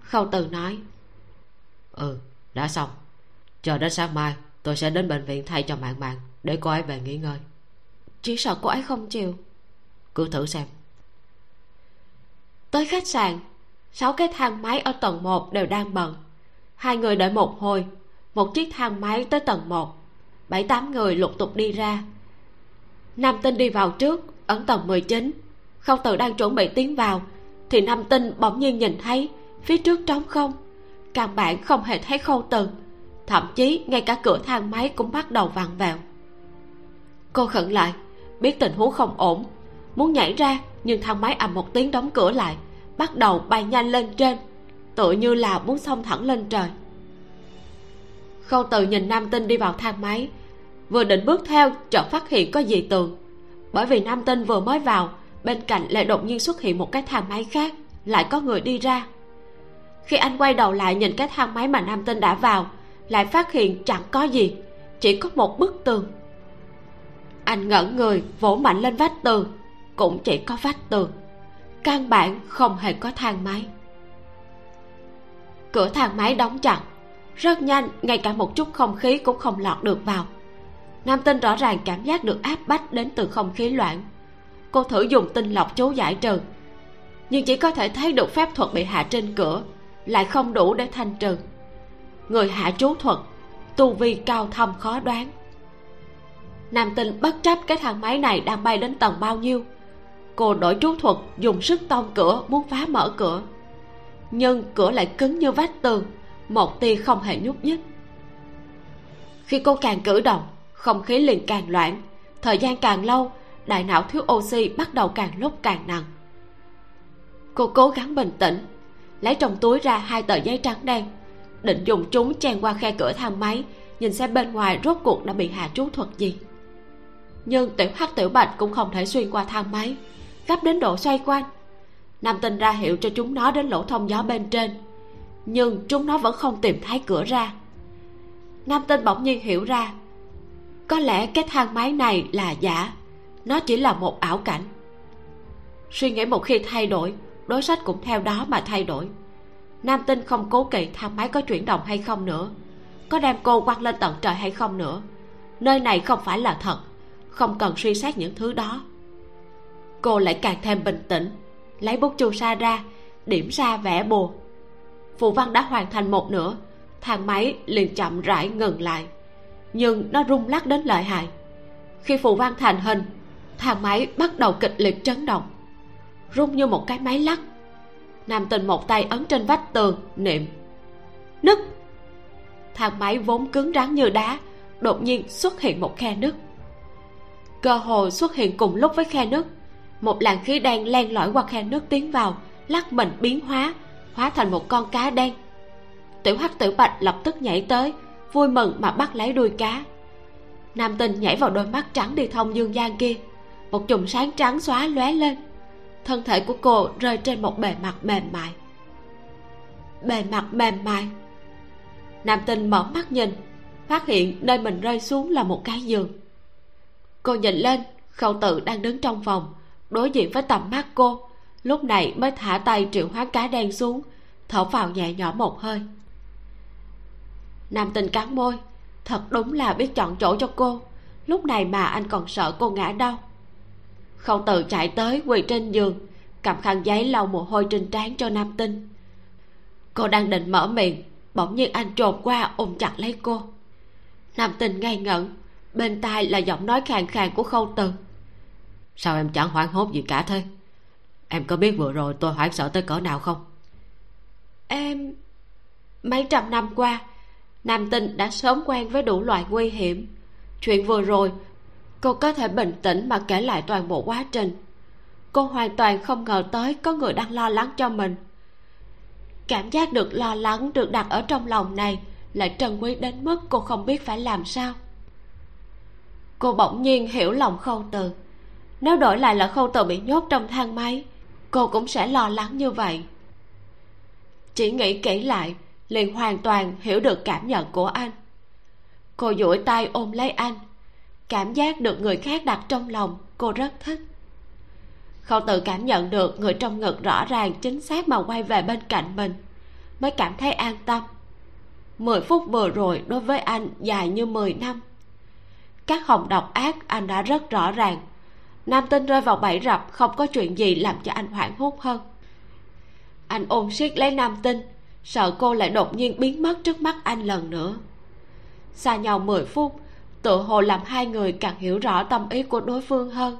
Khâu từ nói ừ đã xong. Chờ đến sáng mai tôi sẽ đến bệnh viện thay cho mạng mạng để cô ấy về nghỉ ngơi. Chỉ sợ cô ấy không chịu. Cứ thử xem. Tới khách sạn sáu cái thang máy ở tầng một đều đang bận. Hai người đợi một hồi một chiếc thang máy tới tầng một bảy tám người lục tục đi ra. Nam tinh đi vào trước, ấn tầng 19 khâu từ đang chuẩn bị tiến vào, thì nam tinh bỗng nhiên nhìn thấy phía trước trống không. Căn bản không hề thấy khâu từ, thậm chí ngay cả cửa thang máy cũng bắt đầu vặn vẹo. Cô khẩn lại, biết tình huống không ổn, muốn nhảy ra, nhưng thang máy ầm một tiếng đóng cửa lại, bắt đầu bay nhanh lên trên, tựa như là muốn xông thẳng lên trời khâu từ nhìn nam tinh đi vào thang máy, vừa định bước theo, chợt phát hiện có gì tường bởi vì nam tinh vừa mới vào, bên cạnh lại đột nhiên xuất hiện một cái thang máy khác, lại có người đi ra. Khi anh quay đầu lại nhìn cái thang máy mà nam tinh đã vào, lại phát hiện chẳng có gì, chỉ có một bức tường. Anh ngẩn người, vỗ mạnh lên vách tường, cũng chỉ có vách tường. Căn bản không hề có thang máy. Cửa thang máy đóng chặt rất nhanh, ngay cả một chút không khí cũng không lọt được vào. Nam tinh rõ ràng cảm giác được áp bách đến từ không khí loạn. Cô thử dùng tinh lọc chú giải trừ, nhưng chỉ có thể thấy được phép thuật bị hạ trên cửa, lại không đủ để thanh trừ. Người hạ chú thuật, tu vi cao thâm khó đoán. Nam tinh bất chấp cái thang máy này đang bay đến tầng bao nhiêu. Cô đổi chú thuật, dùng sức tông cửa, muốn phá mở cửa. Nhưng cửa lại cứng như vách tường một tia không hề nhúc nhích. Khi cô càng cử động, không khí liền càng loãng. Thời gian càng lâu, đại não thiếu oxy bắt đầu càng lúc càng nặng. Cô cố gắng bình tĩnh, lấy trong túi ra hai tờ giấy trắng đen, định dùng chúng chen qua khe cửa thang máy, nhìn xem bên ngoài rốt cuộc đã bị hạ chú thuật gì. Nhưng tiểu hắc tiểu bạch cũng không thể xuyên qua thang máy, gấp đến độ xoay quanh. Nam tinh ra hiệu cho chúng nó đến lỗ thông gió bên trên nhưng chúng nó vẫn không tìm thấy cửa ra. Nam tinh bỗng nhiên hiểu ra, có lẽ cái thang máy này là giả, nó chỉ là một ảo cảnh. Suy nghĩ một khi thay đổi, đối sách cũng theo đó mà thay đổi. Nam tinh không cố kỵ thang máy có chuyển động hay không nữa, có đem cô quăng lên tận trời hay không nữa. Nơi này không phải là thật, không cần suy xét những thứ đó. Cô lại càng thêm bình tĩnh, lấy bút chu sa ra, điểm ra vẽ bùa phù văn đã hoàn thành một nửa. Thang máy liền chậm rãi ngừng lại. Nhưng nó rung lắc đến lợi hại. Khi phù văn thành hình, thang máy bắt đầu kịch liệt chấn động. Rung như một cái máy lắc. Nam tình một tay ấn trên vách tường, niệm. Nứt! Thang máy vốn cứng rắn như đá, đột nhiên xuất hiện một khe nứt. Cơ hồ xuất hiện cùng lúc với khe nứt. Một làn khí đen len lỏi qua khe nứt tiến vào, lắc mình biến hóa hóa thành một con cá đen. Tiểu hắc tiểu bạch lập tức nhảy tới, vui mừng mà bắt lấy đuôi cá. Nam tinh nhảy vào đôi mắt trắng đi thông dương gian kia, một chùm sáng trắng xóa lóe lên. Thân thể của cô rơi trên một bề mặt mềm mại. Bề mặt mềm mại. Nam tinh mở mắt nhìn, phát hiện nơi mình rơi xuống là một cái giường. Cô nhìn lên, khâu tự đang đứng trong phòng, đối diện với tầm mắt cô lúc này mới thả tay triệu hoán cá đen xuống, thở vào nhẹ nhõm một hơi. Nam tinh cắn môi, thật đúng là biết chọn chỗ cho cô, lúc này mà anh còn sợ cô ngã đau. Không tự chạy tới quỳ trên giường, cầm khăn giấy lau mồ hôi trên trán cho nam tinh. Cô đang định mở miệng, bỗng nhiên anh trồn qua ôm chặt lấy cô. Nam tinh ngây ngẩn, bên tai là giọng nói khàn khàn của khâu từ sao em chẳng hoảng hốt gì cả thế? Em có biết vừa rồi tôi hoảng sợ tới cỡ nào không? Em, mấy trăm năm qua, nam tinh đã sớm quen với đủ loại nguy hiểm. Chuyện vừa rồi, cô có thể bình tĩnh mà kể lại toàn bộ quá trình. Cô hoàn toàn không ngờ tới có người đang lo lắng cho mình. Cảm giác được lo lắng được đặt ở trong lòng này lại trân quý đến mức cô không biết phải làm sao. Cô bỗng nhiên hiểu lòng khâu từ. Nếu đổi lại là khâu từ bị nhốt trong thang máy cô cũng sẽ lo lắng như vậy. Chỉ nghĩ kỹ lại, liền hoàn toàn hiểu được cảm nhận của anh. Cô duỗi tay ôm lấy anh. Cảm giác được người khác đặt trong lòng, cô rất thích. Khâu tự cảm nhận được người trong ngực rõ ràng chính xác mà quay về bên cạnh mình, mới cảm thấy an tâm. Mười phút vừa rồi đối với anh dài như mười năm. Các hồng độc ác anh đã rất rõ ràng nam tinh rơi vào bẫy rập, không có chuyện gì làm cho anh hoảng hốt hơn. Anh ôm siết lấy nam tinh, sợ cô lại đột nhiên biến mất trước mắt anh lần nữa. Xa nhau mười phút, tự hồ làm hai người càng hiểu rõ tâm ý của đối phương hơn,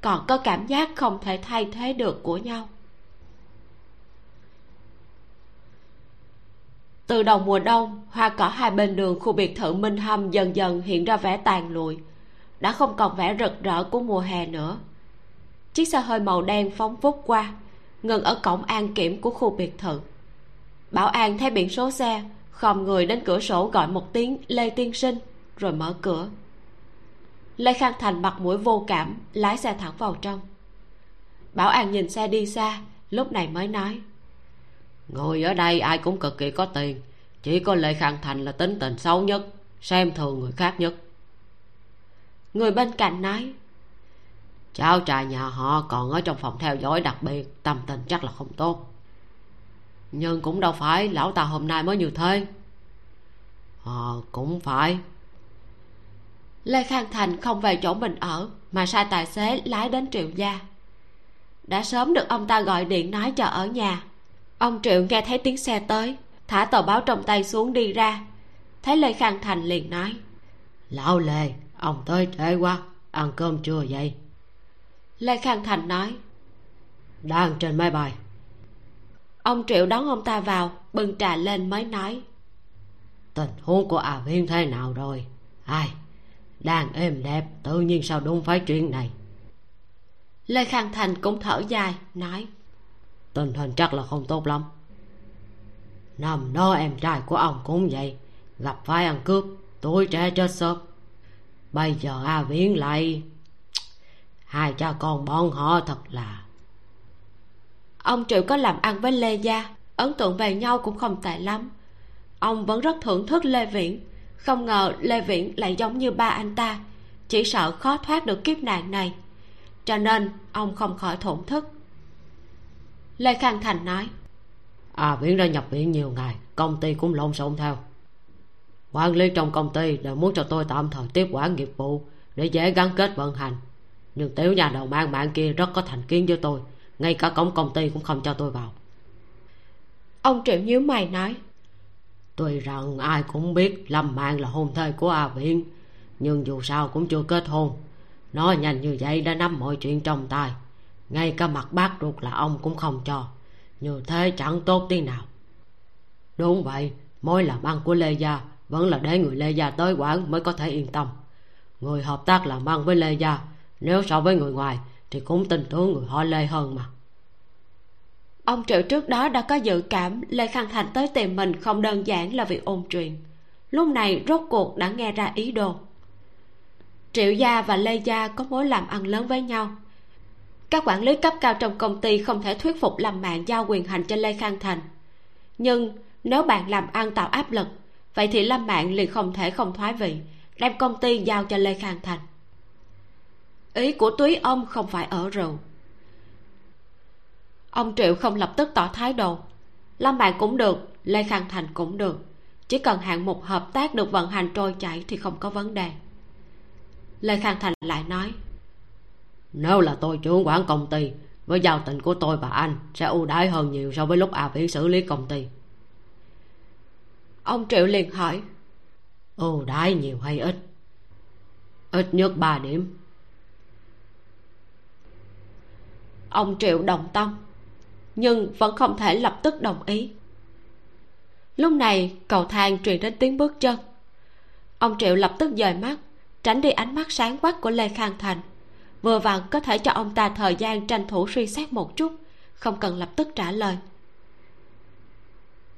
còn có cảm giác không thể thay thế được của nhau. Từ đầu mùa đông, hoa cỏ hai bên đường khu biệt thự minh hâm dần dần hiện ra vẻ tàn lụi đã không còn vẻ rực rỡ của mùa hè nữa. Chiếc xe hơi màu đen phóng vút qua, ngừng ở cổng an kiểm của khu biệt thự. Bảo an thấy biển số xe, khom người đến cửa sổ gọi một tiếng lê tiên sinh, rồi mở cửa. Lê khang thành mặt mũi vô cảm, lái xe thẳng vào trong. Bảo an nhìn xe đi xa, lúc này mới nói, ngồi ở đây ai cũng cực kỳ có tiền, chỉ có lê khang thành là tính tình xấu nhất, xem thường người khác nhất người bên cạnh nói, cháu trai nhà họ còn ở trong phòng theo dõi đặc biệt, tâm tình chắc là không tốt. Nhưng cũng đâu phải lão ta hôm nay mới như thế. Ờ cũng phải. Lê khang thành không về chỗ mình ở, mà sai tài xế lái đến triệu gia. Đã sớm được ông ta gọi điện nói cho ở nhà. Ông triệu nghe thấy tiếng xe tới, thả tờ báo trong tay xuống đi ra. Thấy lê khang thành liền nói, lão lê ông tới trễ quá ăn cơm chưa vậy? Lê khang thành nói. Đang trên máy bay. Ông triệu đón ông ta vào bưng trà lên mới nói. Tình huống của à viên thế nào rồi? Ai đang êm đẹp tự nhiên sao đúng phải chuyện này? Lê khang thành cũng thở dài nói. Tình hình chắc là không tốt lắm. Năm đó em trai của ông cũng vậy gặp phải ăn cướp tuổi trẻ chết sớm bây giờ a viễn lại. Hai cha con bọn họ thật là. Ông triệu có làm ăn với lê gia ấn tượng về nhau cũng không tệ lắm. Ông vẫn rất thưởng thức lê viễn. Không ngờ lê viễn lại giống như ba anh ta chỉ sợ khó thoát được kiếp nạn này. Cho nên ông không khỏi thổn thức. Lê khang thành nói à viễn đã nhập viện nhiều ngày công ty cũng lộn xộn theo quản lý trong công ty đều muốn cho tôi tạm thời tiếp quản nghiệp vụ để dễ gắn kết vận hành. Nhưng tiểu nhà đầu mang mạng kia rất có thành kiến với tôi ngay cả cổng công ty cũng không cho tôi vào. Ông triệu nhíu mày nói tuy rằng ai cũng biết lâm mạng là hôn thê của a viện nhưng dù sao cũng chưa kết hôn. Nói nhanh như vậy đã nắm mọi chuyện trong tay. Ngay cả mặt bác ruột là ông cũng không cho. Như thế chẳng tốt tí nào. Đúng vậy mối làm ăn của lê gia vẫn là để người lê gia tới quản mới có thể yên tâm. Người hợp tác làm ăn với lê gia, nếu so với người ngoài, thì cũng tin tưởng người họ lê hơn mà. Ông triệu trước đó đã có dự cảm lê khang thành tới tìm mình không đơn giản là vì ôn truyền lúc này rốt cuộc đã nghe ra ý đồ. Triệu gia và lê gia có mối làm ăn lớn với nhau. Các quản lý cấp cao trong công ty không thể thuyết phục lâm mạng giao quyền hành cho lê khang thành. Nhưng nếu bạn làm ăn tạo áp lực vậy thì lâm mạng liền không thể không thoái vị, đem công ty giao cho lê khang thành. Ý của túy ông không phải ở rượu. Ông triệu không lập tức tỏ thái độ. Lâm mạng cũng được, lê khang thành cũng được. Chỉ cần hạng mục hợp tác được vận hành trôi chảy thì không có vấn đề. Lê khang thành lại nói, nếu là tôi trưởng quản công ty, với giao tình của tôi và anh sẽ ưu đãi hơn nhiều so với lúc à viễn xử lý công ty ông triệu liền hỏi. Ưu đãi nhiều hay ít? Ít nhất ba điểm. Ông triệu đồng tâm nhưng vẫn không thể lập tức đồng ý. Lúc này cầu thang truyền đến tiếng bước chân. Ông triệu lập tức dời mắt tránh đi ánh mắt sáng quắc của lê khang thành. Vừa vặn có thể cho ông ta thời gian tranh thủ suy xét một chút không cần lập tức trả lời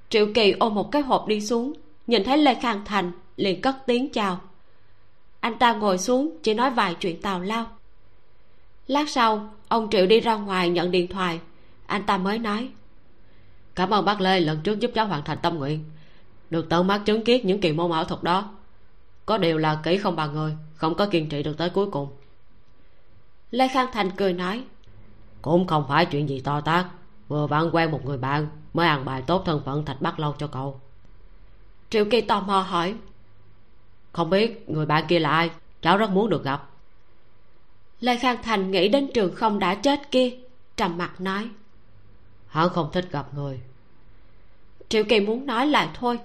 triệu kỳ ôm một cái hộp đi xuống, nhìn thấy lê khang thành, liền cất tiếng chào. Anh ta ngồi xuống, chỉ nói vài chuyện tào lao. Lát sau, ông triệu đi ra ngoài nhận điện thoại. Anh ta mới nói, cảm ơn bác lê, lần trước giúp cháu hoàn thành tâm nguyện. Được tận mắt chứng kiến những kỳ môn ảo thuật đó. Có điều là kỹ không bằng người, không có kiên trì được tới cuối cùng. Lê khang thành cười nói, cũng không phải chuyện gì to tát, vừa vặn quen một người bạn mới ăn bài tốt thân phận thạch bắc lâu cho cậu. Triệu kỳ tò mò hỏi. Không biết người bạn kia là ai? Cháu rất muốn được gặp. Lê khang thành nghĩ đến trường không đã chết kia, trầm mặt nói. Hắn không thích gặp người. Triệu kỳ muốn nói lại thôi.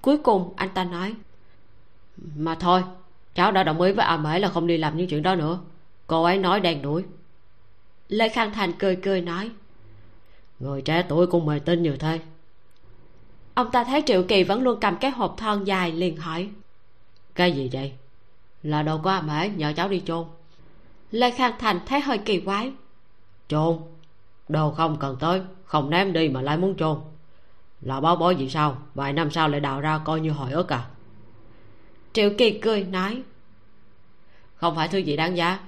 Cuối cùng anh ta nói. Mà thôi, cháu đã đồng ý với a mễ là không đi làm những chuyện đó nữa. Cô ấy nói đen đuổi. Lê khang thành cười cười nói người trẻ tuổi cũng mê tin như thế. Ông ta thấy triệu kỳ vẫn luôn cầm cái hộp thon dài liền hỏi. Cái gì vậy? Là đâu có a mễ nhờ cháu đi chôn. Lê khang thành thấy hơi kỳ quái. Chôn? Đồ không cần tới không ném đi mà lại muốn chôn. Là báo bối gì sao? Vài năm sau lại đào ra coi như hồi ức à? Triệu kỳ cười nói. Không phải thứ gì đáng giá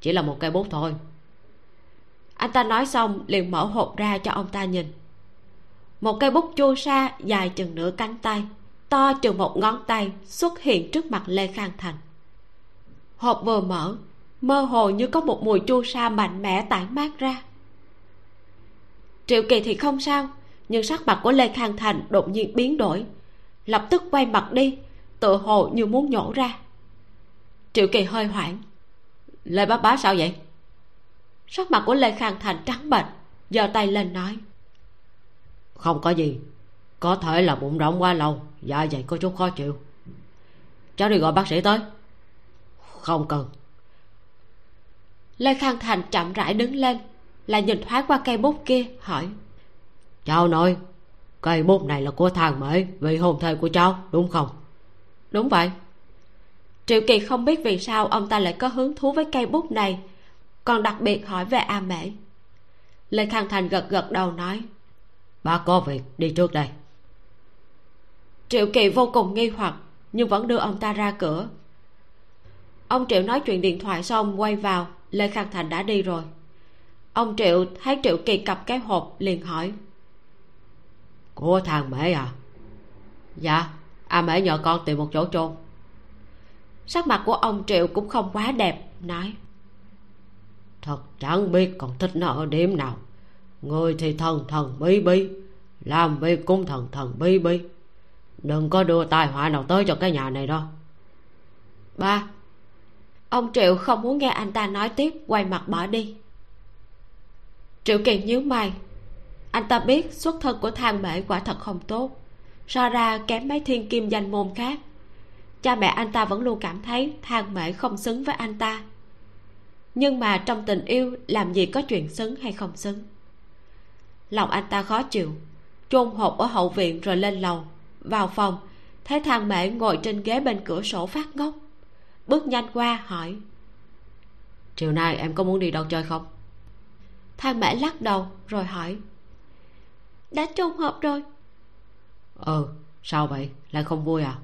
chỉ là một cây bút thôi anh ta nói xong, liền mở hộp ra cho ông ta nhìn. Một cây bút chua sa dài chừng nửa cánh tay, to chừng một ngón tay, xuất hiện trước mặt lê khang thành. Hộp vừa mở, mơ hồ như có một mùi chua sa mạnh mẽ tản mát ra. Triệu kỳ thì không sao, nhưng sắc mặt của lê khang thành đột nhiên biến đổi, lập tức quay mặt đi tự hồ như muốn nhổ ra. Triệu kỳ hơi hoảng. Lê bá bá sao vậy? Sắc mặt của lê khang thành trắng bệch giơ tay lên nói. Không có gì có thể là bụng rỗng quá lâu dạ dày có chút khó chịu. Cháu đi gọi bác sĩ tới. Không cần. Lê khang thành chậm rãi đứng lên lại nhìn thoáng qua cây bút kia hỏi. Cháu nói cây bút này là của thằng mễ vị hôn thê của cháu đúng không? Đúng vậy. Triệu kỳ không biết vì sao ông ta lại có hứng thú với cây bút này còn đặc biệt hỏi về a mễ. Lê khang thành gật gật đầu nói bác có việc đi trước đây. Triệu kỳ vô cùng nghi hoặc nhưng vẫn đưa ông ta ra cửa. Ông triệu nói chuyện điện thoại xong quay vào lê khang thành đã đi rồi. Ông triệu thấy triệu kỳ cặp cái hộp liền hỏi của thằng mễ à? Dạ a mễ nhờ con tìm một chỗ chôn. Sắc mặt của ông triệu cũng không quá đẹp nói thật, chẳng biết còn thích nó ở điểm nào. Người thì thần thần bí bí, làm việc cũng thần thần bí bí. Đừng có đưa tai họa nào tới cho cái nhà này đó. Ba, ông triệu không muốn nghe anh ta nói tiếp, quay mặt bỏ đi. Triệu kỳ nhíu mày. Anh ta biết xuất thân của thang mễ quả thật không tốt, so ra kém mấy thiên kim danh môn khác. Cha mẹ anh ta vẫn luôn cảm thấy thang mễ không xứng với anh ta nhưng mà trong tình yêu làm gì có chuyện xứng hay không xứng. Lòng anh ta khó chịu chôn hộp ở hậu viện rồi lên lầu vào phòng thấy thang mễ ngồi trên ghế bên cửa sổ phát ngốc. Bước nhanh qua hỏi chiều nay em có muốn đi đâu chơi không? Thang mễ lắc đầu rồi hỏi đã trùng hợp rồi. Ừ sao vậy? Lại không vui à?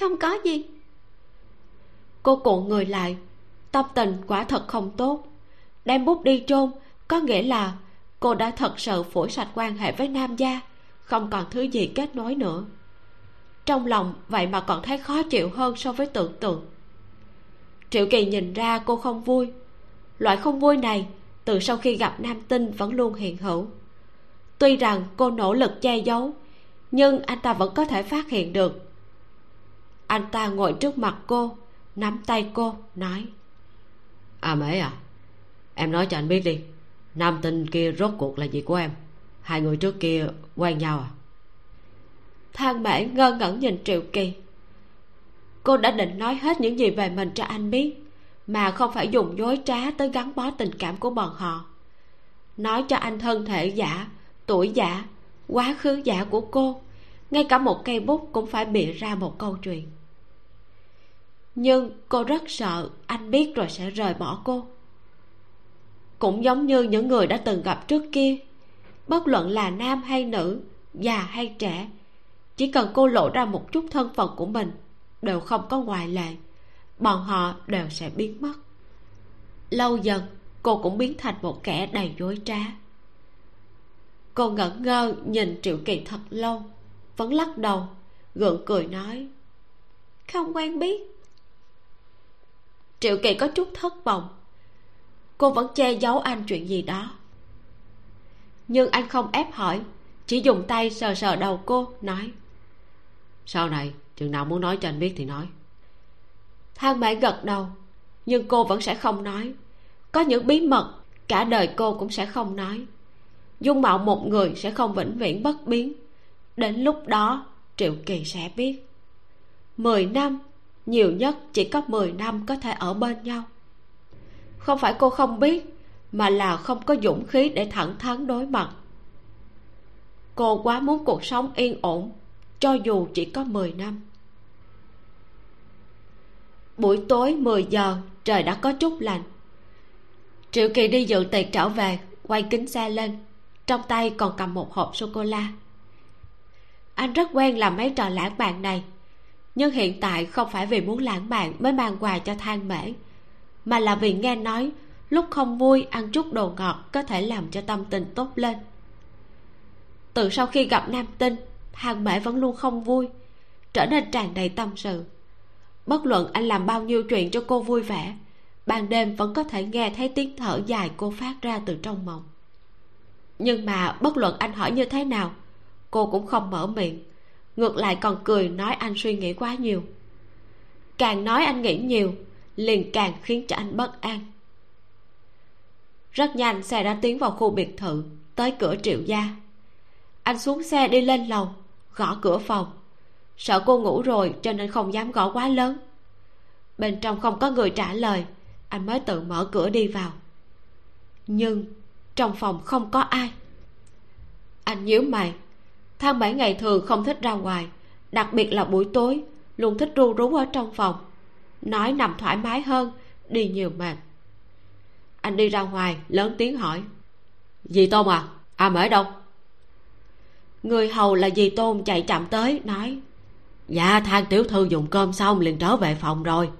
Không có gì. Cô cuộn người lại tâm tình quả thật không tốt. Đem bút đi chôn, có nghĩa là cô đã thật sự phủi sạch quan hệ với nam gia, không còn thứ gì kết nối nữa. Trong lòng vậy mà còn thấy khó chịu hơn so với tưởng tượng. Triệu kỳ nhìn ra cô không vui. Loại không vui này, từ sau khi gặp nam tinh vẫn luôn hiện hữu. Tuy rằng cô nỗ lực che giấu, nhưng anh ta vẫn có thể phát hiện được. Anh ta ngồi trước mặt cô, nắm tay cô, nói à mễ à em nói cho anh biết đi. Nam tinh kia rốt cuộc là gì của em? Hai người trước kia quen nhau à? Thang mễ ngơ ngẩn nhìn triệu kỳ. Cô đã định nói hết những gì về mình cho anh biết, mà không phải dùng dối trá tới gắn bó tình cảm của bọn họ. Nói cho anh thân thể giả, tuổi giả, quá khứ giả của cô, ngay cả một cây bút cũng phải bịa ra một câu chuyện nhưng cô rất sợ anh biết rồi sẽ rời bỏ cô. Cũng giống như những người đã từng gặp trước kia, bất luận là nam hay nữ, già hay trẻ, chỉ cần cô lộ ra một chút thân phận của mình, đều không có ngoại lệ, bọn họ đều sẽ biến mất. Lâu dần, cô cũng biến thành một kẻ đầy dối trá. Cô ngẩn ngơ nhìn triệu kỳ thật lâu, vẫn lắc đầu, gượng cười nói, không quen biết triệu kỳ có chút thất vọng. Cô vẫn che giấu anh chuyện gì đó. Nhưng anh không ép hỏi chỉ dùng tay sờ sờ đầu cô nói. Sau này chừng nào muốn nói cho anh biết thì nói. Thang mẹ gật đầu nhưng cô vẫn sẽ không nói. Có những bí mật cả đời cô cũng sẽ không nói. Dung mạo một người sẽ không vĩnh viễn bất biến. Đến lúc đó triệu kỳ sẽ biết. Mười năm nhiều nhất chỉ có mười năm có thể ở bên nhau. Không phải cô không biết, mà là không có dũng khí để thẳng thắn đối mặt. Cô quá muốn cuộc sống yên ổn, cho dù chỉ có mười năm. Buổi tối 10 giờ, trời đã có chút lạnh. Triệu kỳ đi dự tiệc trở về, quay kính xe lên, trong tay còn cầm một hộp sô cô la anh rất quen làm mấy trò lãng bạn này nhưng hiện tại không phải vì muốn lãng mạn mới mang quà cho than mễ, mà là vì nghe nói lúc không vui ăn chút đồ ngọt có thể làm cho tâm tình tốt lên. Từ sau khi gặp nam tinh hàng mễ vẫn luôn không vui, trở nên tràn đầy tâm sự. Bất luận anh làm bao nhiêu chuyện cho cô vui vẻ, ban đêm vẫn có thể nghe thấy tiếng thở dài cô phát ra từ trong mộng. Nhưng mà bất luận anh hỏi như thế nào, cô cũng không mở miệng ngược lại còn cười nói anh suy nghĩ quá nhiều. Càng nói anh nghĩ nhiều, liền càng khiến cho anh bất an. Rất nhanh xe đã tiến vào khu biệt thự, tới cửa triệu gia. Anh xuống xe đi lên lầu, gõ cửa phòng. Sợ cô ngủ rồi cho nên không dám gõ quá lớn. Bên trong không có người trả lời, anh mới tự mở cửa đi vào. Nhưng trong phòng không có ai. Anh nhíu mày thang bảy ngày thường không thích ra ngoài, đặc biệt là buổi tối, luôn thích ru rú ở trong phòng. Nói nằm thoải mái hơn, đi nhiều mệt. Anh đi ra ngoài, lớn tiếng hỏi. Dì tôn à à mễ đâu? Người hầu là dì tôn chạy chậm tới, nói. Dạ thang tiểu thư dùng cơm xong liền trở về phòng rồi.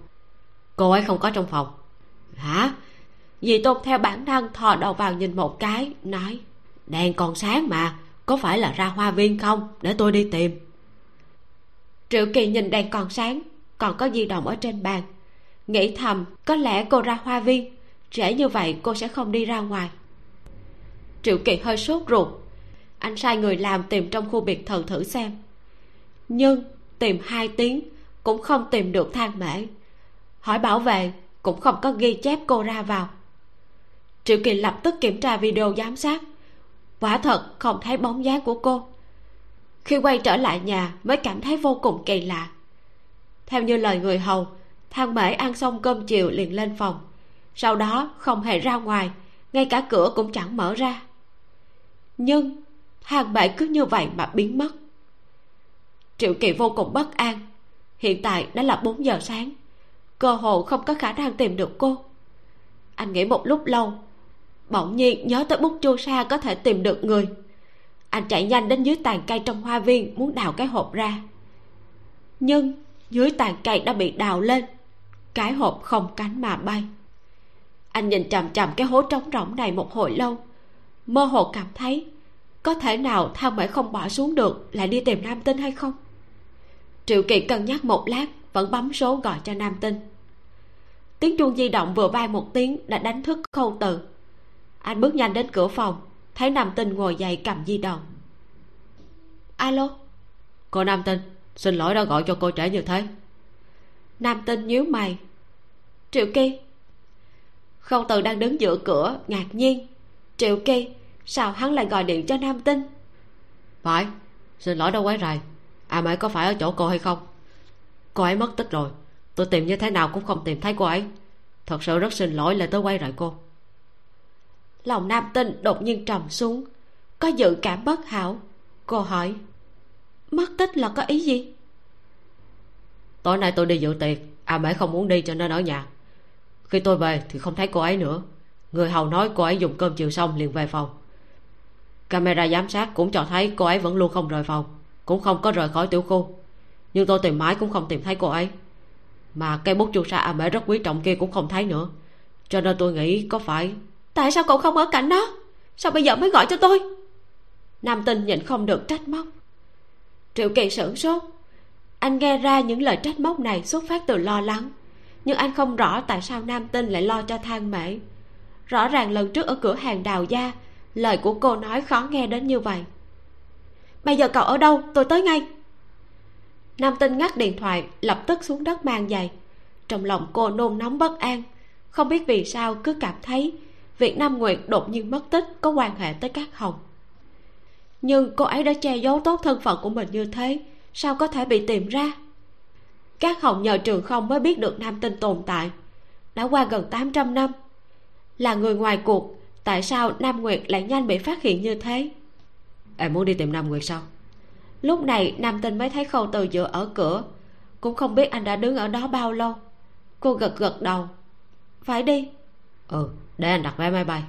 Cô ấy không có trong phòng. Hả? Dì tôn theo bản năng thò đầu vào nhìn một cái, nói. Đèn còn sáng mà có phải là ra hoa viên không? Để tôi đi tìm. Triệu kỳ nhìn đèn còn sáng, còn có di động ở trên bàn. Nghĩ thầm, có lẽ cô ra hoa viên, trễ như vậy cô sẽ không đi ra ngoài. Triệu kỳ hơi sốt ruột. Anh sai người làm tìm trong khu biệt thự thử xem. Nhưng tìm hai tiếng cũng không tìm được thang mễ. Hỏi bảo vệ cũng không có ghi chép cô ra vào. Triệu kỳ lập tức kiểm tra video giám sát quả thật không thấy bóng dáng của cô. Khi quay trở lại nhà mới cảm thấy vô cùng kỳ lạ. Theo như lời người hầu, thang mễ ăn xong cơm chiều liền lên phòng. Sau đó không hề ra ngoài, ngay cả cửa cũng chẳng mở ra. Nhưng hàng mễ cứ như vậy mà biến mất. Triệu kỳ vô cùng bất an. Hiện tại đã là 4 giờ sáng. Cơ hồ không có khả năng tìm được cô. Anh nghĩ một lúc lâu bỗng nhiên nhớ tới bút chu sa có thể tìm được người. Anh chạy nhanh đến dưới tàn cây trong hoa viên, muốn đào cái hộp ra. Nhưng dưới tàn cây đã bị đào lên. Cái hộp không cánh mà bay. Anh nhìn chằm chằm cái hố trống rỗng này một hồi lâu. Mơ hồ cảm thấy có thể nào thang mễ không bỏ xuống được, lại đi tìm nam tinh hay không? Triệu kỳ cân nhắc một lát, vẫn bấm số gọi cho nam tinh. Tiếng chuông di động vừa vang một tiếng, đã đánh thức khâu từ anh bước nhanh đến cửa phòng, thấy nam tinh ngồi dậy cầm di động. Alo? Cô nam tinh, xin lỗi đã gọi cho cô trễ như thế. Nam tinh nhíu mày. Triệu kỳ? Khâu từ đang đứng giữa cửa, ngạc nhiên. Triệu kỳ, sao hắn lại gọi điện cho nam tinh? Phải, xin lỗi đã quấy rầy. À mày có phải ở chỗ cô hay không? Cô ấy mất tích rồi. Tôi tìm như thế nào cũng không tìm thấy cô ấy. Thật sự rất xin lỗi là tới quay rời cô lòng nam tinh đột nhiên trầm xuống. Có dự cảm bất hảo. Cô hỏi, mất tích là có ý gì? Tối nay tôi đi dự tiệc. À mẹ không muốn đi cho nên ở nhà. Khi tôi về thì không thấy cô ấy nữa. Người hầu nói cô ấy dùng cơm chiều xong liền về phòng. Camera giám sát cũng cho thấy cô ấy vẫn luôn không rời phòng, cũng không có rời khỏi tiểu khu. Nhưng tôi tìm mãi cũng không tìm thấy cô ấy. Mà cây bút chu sa à mẹ rất quý trọng kia cũng không thấy nữa. Cho nên tôi nghĩ có phải tại sao cậu không ở cạnh nó? Sao bây giờ mới gọi cho tôi? Nam tinh nhịn không được trách móc. Triệu kỳ sửng sốt. Anh nghe ra những lời trách móc này xuất phát từ lo lắng, nhưng anh không rõ tại sao nam tinh lại lo cho thang mễ. Rõ ràng lần trước ở cửa hàng đào gia, lời của cô nói khó nghe đến như vậy. Bây giờ cậu ở đâu? Tôi tới ngay. Nam tinh ngắt điện thoại, lập tức xuống đất mang giày. Trong lòng cô nôn nóng bất an, không biết vì sao cứ cảm thấy việc nam nguyệt đột nhiên mất tích có quan hệ tới các hồng. Nhưng cô ấy đã che giấu tốt thân phận của mình như thế sao có thể bị tìm ra? Các hồng nhờ trường không mới biết được nam tinh tồn tại đã qua gần 800 năm là người ngoài cuộc tại sao nam nguyệt lại nhanh bị phát hiện như thế? Em muốn đi tìm nam nguyệt sao? Lúc này nam tinh mới thấy khâu từ dựa ở cửa cũng không biết anh đã đứng ở đó bao lâu. Cô gật gật đầu. Phải đi. Ừ để anh đặt vé máy bay.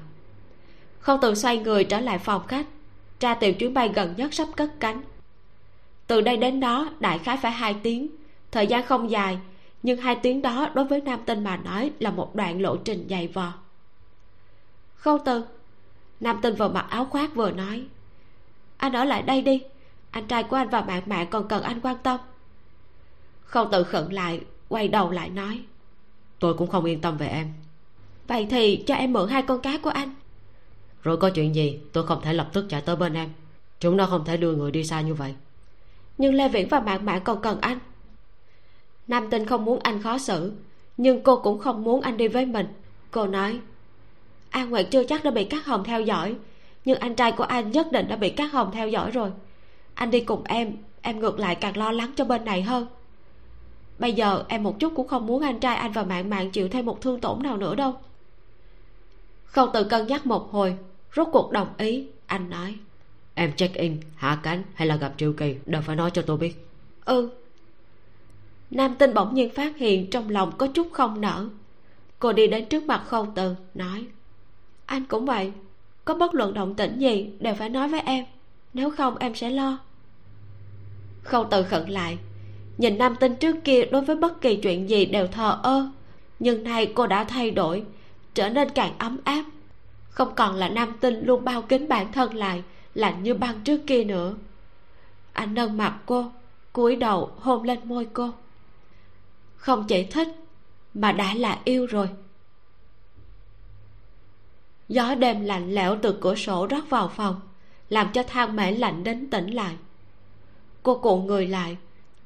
Khâu từ xoay người trở lại phòng khách. Tra tìm chuyến bay gần nhất sắp cất cánh. Từ đây đến đó, đại khái phải hai tiếng. Thời gian không dài, nhưng hai tiếng đó đối với nam tinh mà nói là một đoạn lộ trình dày vò. Khâu từ nam tinh vừa mặc áo khoác vừa nói, anh ở lại đây đi, anh trai của anh và bạn bạn còn cần anh quan tâm. Khâu từ khẩn lại, quay đầu lại nói, tôi cũng không yên tâm về em vậy thì cho em mượn hai con cá của anh. Rồi có chuyện gì tôi không thể lập tức chạy tới bên em. Chúng nó không thể đưa người đi xa như vậy. Nhưng lê viễn và bạn bạn còn cần anh. Nam tinh không muốn anh khó xử nhưng cô cũng không muốn anh đi với mình. Cô nói an nguyệt chưa chắc đã bị các hồng theo dõi nhưng anh trai của anh nhất định đã bị các hồng theo dõi rồi. Anh đi cùng em em ngược lại càng lo lắng cho bên này hơn. Bây giờ em một chút cũng không muốn anh trai anh và mạng mạng chịu thêm một thương tổn nào nữa đâu khâu tự cân nhắc một hồi rốt cuộc đồng ý. Anh nói em check in hạ cánh hay là gặp triệu kỳ đều phải nói cho tôi biết. Ừ. Nam tinh bỗng nhiên phát hiện trong lòng có chút không nở. Cô đi đến trước mặt khâu từ nói anh cũng vậy có bất luận động tĩnh gì đều phải nói với em nếu không em sẽ lo. Khâu từ khẩn lại nhìn nam tinh trước kia đối với bất kỳ chuyện gì đều thờ ơ nhưng nay cô đã thay đổi trở nên càng ấm áp. Không còn là nam tinh luôn bao kính bản thân lại, lạnh như băng trước kia nữa. Anh nâng mặt cô, cúi đầu hôn lên môi cô. Không chỉ thích, mà đã là yêu rồi. Gió đêm lạnh lẽo từ cửa sổ rót vào phòng, làm cho thang mễ lạnh đến tỉnh lại. Cô cuộn người lại,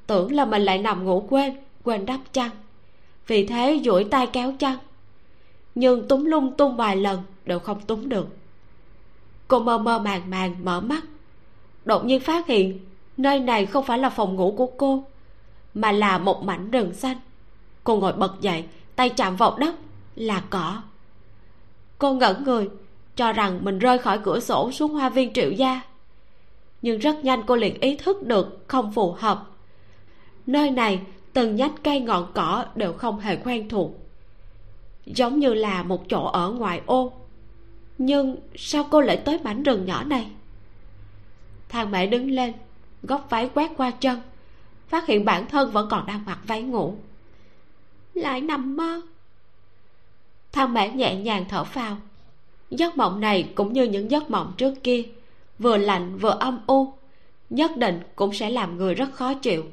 tưởng là mình lại nằm ngủ quên quên đắp chăn. Vì thế duỗi tay kéo chăn nhưng túng lung tung vài lần đều không túng được. Cô mơ mơ màng màng mở mắt, đột nhiên phát hiện nơi này không phải là phòng ngủ của cô, mà là một mảnh rừng xanh. Cô ngồi bật dậy, tay chạm vào đất, là cỏ. Cô ngẩn người, cho rằng mình rơi khỏi cửa sổ xuống hoa viên triệu gia. Nhưng rất nhanh cô liền ý thức được không phù hợp. Nơi này từng nhánh cây ngọn cỏ đều không hề quen thuộc giống như là một chỗ ở ngoài ô. Nhưng sao cô lại tới mảnh rừng nhỏ này? Thằng mẹ đứng lên, góc váy quét qua chân, phát hiện bản thân vẫn còn đang mặc váy ngủ. Lại nằm mơ. Thằng mẹ nhẹ nhàng thở phào. Giấc mộng này cũng như những giấc mộng trước kia, vừa lạnh vừa âm u, nhất định cũng sẽ làm người rất khó chịu.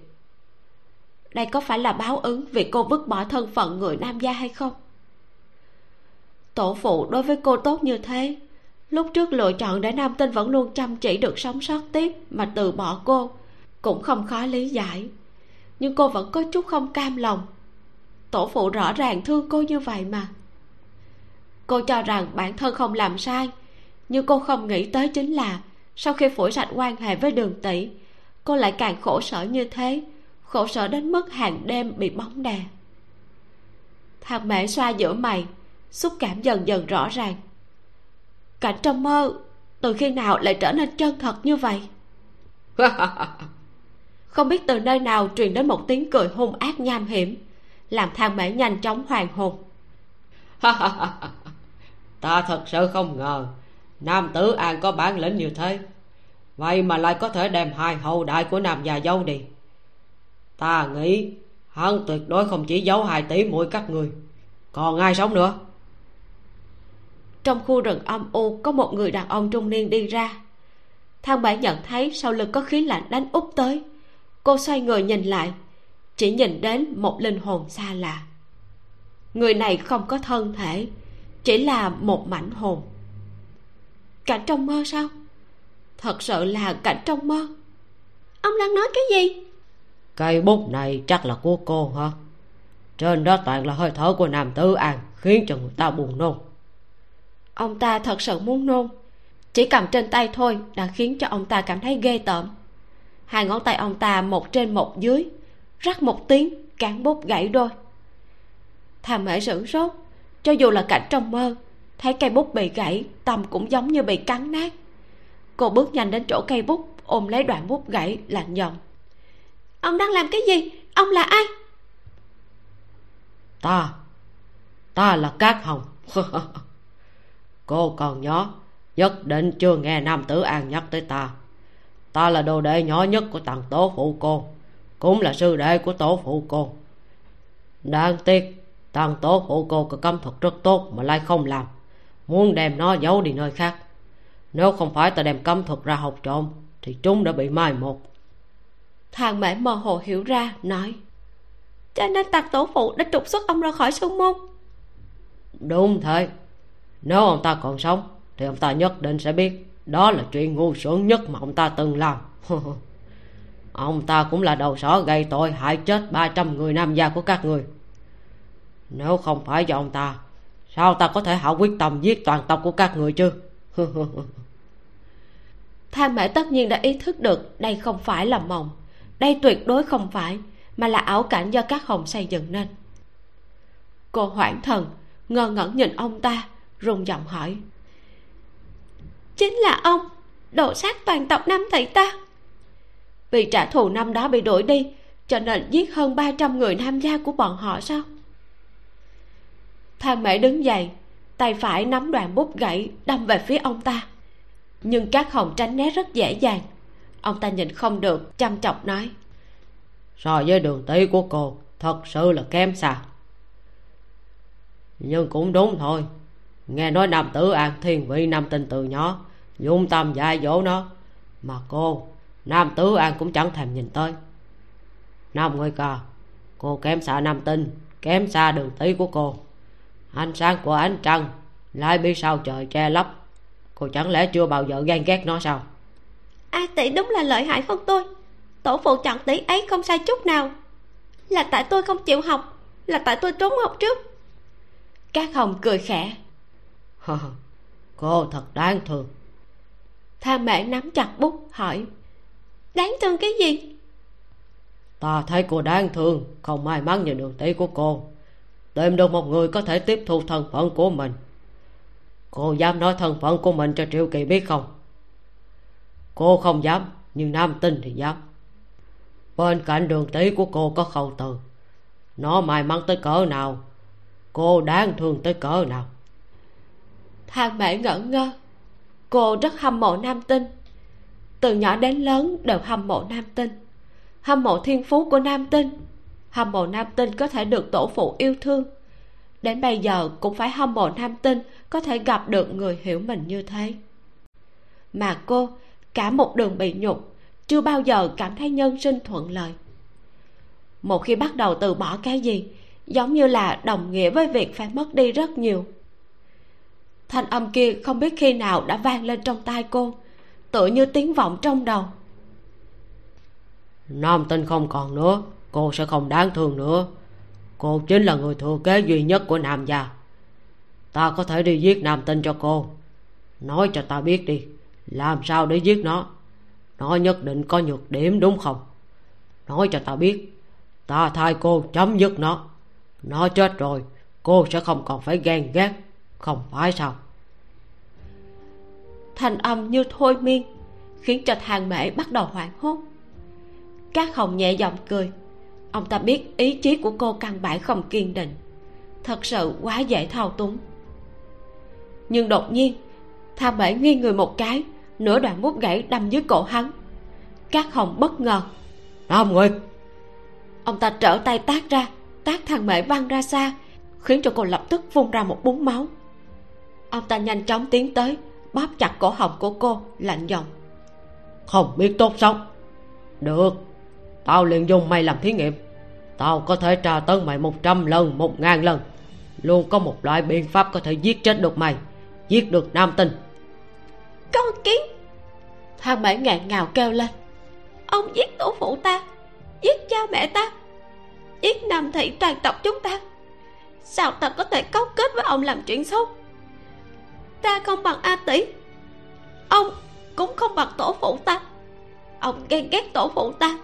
Đây có phải là báo ứng vì cô vứt bỏ thân phận người nam gia hay không? Tổ phụ đối với cô tốt như thế. Lúc trước lựa chọn để nam tinh vẫn luôn chăm chỉ được sống sót tiếp mà từ bỏ cô, cũng không khó lý giải. Nhưng cô vẫn có chút không cam lòng. Tổ phụ rõ ràng thương cô như vậy mà. Cô cho rằng bản thân không làm sai, nhưng cô không nghĩ tới chính là sau khi phủi sạch quan hệ với đường tỷ, cô lại càng khổ sở như thế, khổ sở đến mức hàng đêm bị bóng đè. Thằng mẹ xoa giữa mày xúc cảm dần dần rõ ràng. Cảnh trong mơ từ khi nào lại trở nên chân thật như vậy? Không biết từ nơi nào truyền đến một tiếng cười hung ác nham hiểm làm thang mễ nhanh chóng hoàn hồn. Ta thật sự không ngờ nam tử an có bản lĩnh như thế. Vậy mà lại có thể đem hai hậu đại của nam già dâu đi. Ta nghĩ hắn tuyệt đối không chỉ giấu hai tỷ mũi các người còn ai sống nữa trong khu rừng âm u, có một người đàn ông trung niên đi ra. Thang bảy nhận thấy sau lưng có khí lạnh đánh úp tới. Cô xoay người nhìn lại, chỉ nhìn đến một linh hồn xa lạ. Người này không có thân thể, chỉ là một mảnh hồn. Cảnh trong mơ sao? Thật sự là cảnh trong mơ. Ông đang nói cái gì? Cây bút này chắc là của cô hả? Trên đó toàn là hơi thở của nam tử an, khiến cho người ta buồn nôn ông ta thật sự muốn nôn. Chỉ cầm trên tay thôi đã khiến cho ông ta cảm thấy ghê tởm. Hai ngón tay ông ta một trên một dưới, rắc một tiếng, cán bút gãy đôi. Thà mễ sửng sốt, cho dù là cảnh trong mơ, thấy cây bút bị gãy, tâm cũng giống như bị cắn nát. Cô bước nhanh đến chỗ cây bút, ôm lấy đoạn bút gãy, lạnh giọng. Ông đang làm cái gì? Ông là ai? Ta ta là cát hồng. cô còn nhỏ nhất định chưa nghe nam tử an nhắc tới ta. Ta là đồ đệ nhỏ nhất của tầng tổ phụ cô cũng là sư đệ của tổ phụ cô. Đáng tiếc tầng tổ phụ cô có cấm thuật rất tốt mà lại không làm muốn đem nó giấu đi nơi khác. Nếu không phải ta đem cấm thuật ra học trộm thì chúng đã bị mai một. Thằng mẹ mơ hồ hiểu ra nói cho nên tạc tổ phụ đã trục xuất ông ra khỏi sương môn. Đúng thế nếu ông ta còn sống, thì ông ta nhất định sẽ biết đó là chuyện ngu xuẩn nhất mà ông ta từng làm. Ông ta cũng là đầu sỏ gây tội hại chết ba trăm người nam gia của các người. Nếu không phải do ông ta, sao ta có thể hạ quyết tâm giết toàn tộc của các người chứ? Tham mẹ tất nhiên đã ý thức được đây không phải là mộng. Đây tuyệt đối không phải, mà là ảo cảnh do các hồng xây dựng nên. Cô hoảng thần ngơ ngẩn nhìn ông ta rung giọng hỏi. Chính là ông đổ sát toàn tộc nam thị ta? Vì trả thù năm đó bị đuổi đi, cho nên giết hơn 300 người tham gia của bọn họ sao? Thang mễ đứng dậy, tay phải nắm đoạn bút gãy đâm về phía ông ta. Nhưng các hồng tránh né rất dễ dàng. Ông ta nhìn không được, chăm chọc nói. So với đường tí của cô, thật sự là kém xa. Nhưng cũng đúng thôi nghe nói nam tử an thiên vị nam tinh từ nhỏ dung tâm dạy dỗ nó. Mà cô nam tử an cũng chẳng thèm nhìn tới. Nam người ca cô kém xa nam tinh kém xa đường tí của cô. Ánh sáng của ánh trăng lại bị sao trời che lấp. Cô chẳng lẽ chưa bao giờ ghen ghét nó sao? A tỷ đúng là lợi hại hơn tôi. Tổ phụ chọn tỷ ấy không sai chút nào. Là tại tôi không chịu học là tại tôi trốn học trước. Các hồng cười khẽ cô thật đáng thương. Tha mẹ nắm chặt bút, hỏi, đáng thương cái gì? Ta thấy cô đáng thương, không may mắn như đường tỷ của cô. Tìm được một người có thể tiếp thu thân phận của mình. Cô dám nói thân phận của mình cho triệu kỳ biết không? Cô không dám, nhưng nam tinh thì dám. Bên cạnh đường tỷ của cô có khẩu từ. Nó may mắn tới cỡ nào, cô đáng thương tới cỡ nào hàng mẹ ngẩn ngơ. Cô rất hâm mộ nam tinh. Từ nhỏ đến lớn đều hâm mộ nam tinh. Hâm mộ thiên phú của nam tinh. Hâm mộ nam tinh có thể được tổ phụ yêu thương. Đến bây giờ cũng phải hâm mộ nam tinh có thể gặp được người hiểu mình như thế. Mà cô, cả một đường bị nhục, chưa bao giờ cảm thấy nhân sinh thuận lợi. Một khi bắt đầu từ bỏ cái gì, giống như là đồng nghĩa với việc phải mất đi rất nhiều thanh âm kia không biết khi nào đã vang lên trong tai cô. Tựa như tiếng vọng trong đầu. Nam tinh không còn nữa, cô sẽ không đáng thương nữa. Cô chính là người thừa kế duy nhất của nam gia. Ta có thể đi giết nam tinh cho cô. Nói cho ta biết đi, làm sao để giết nó? Nó nhất định có nhược điểm đúng không? Nói cho ta biết, ta thay cô chấm dứt nó. Nó chết rồi, cô sẽ không còn phải ghen ghét không phải sao? Thành âm như thôi miên khiến cho thằng mễ bắt đầu hoảng hốt. Các hồng nhẹ giọng cười. Ông ta biết ý chí của cô căn bản không kiên định. Thật sự quá dễ thao túng. Nhưng đột nhiên tha bể nghiêng người một cái nửa đoạn bút gãy đâm dưới cổ hắn. Các hồng bất ngờ. Nam nguyệt ông ta trở tay tác ra tác thằng mễ văng ra xa khiến cho cô lập tức phun ra một búng máu ông ta nhanh chóng tiến tới bóp chặt cổ họng của cô lạnh giọng. Không biết tốt sống được tao liền dùng mày làm thí nghiệm. Tao có thể tra tấn mày một trăm lần một ngàn lần. Luôn có một loại biện pháp có thể giết chết được mày giết được nam tinh. Con kiến! Thằng mễ ngạn ngào kêu lên. Ông giết tổ phụ ta giết cha mẹ ta giết nam thị toàn tộc chúng ta. Sao ta có thể cấu kết với ông làm chuyện xấu ta không bằng a tỷ. Ông cũng không bằng tổ phụ ta. Ông ghen ghét tổ phụ ta.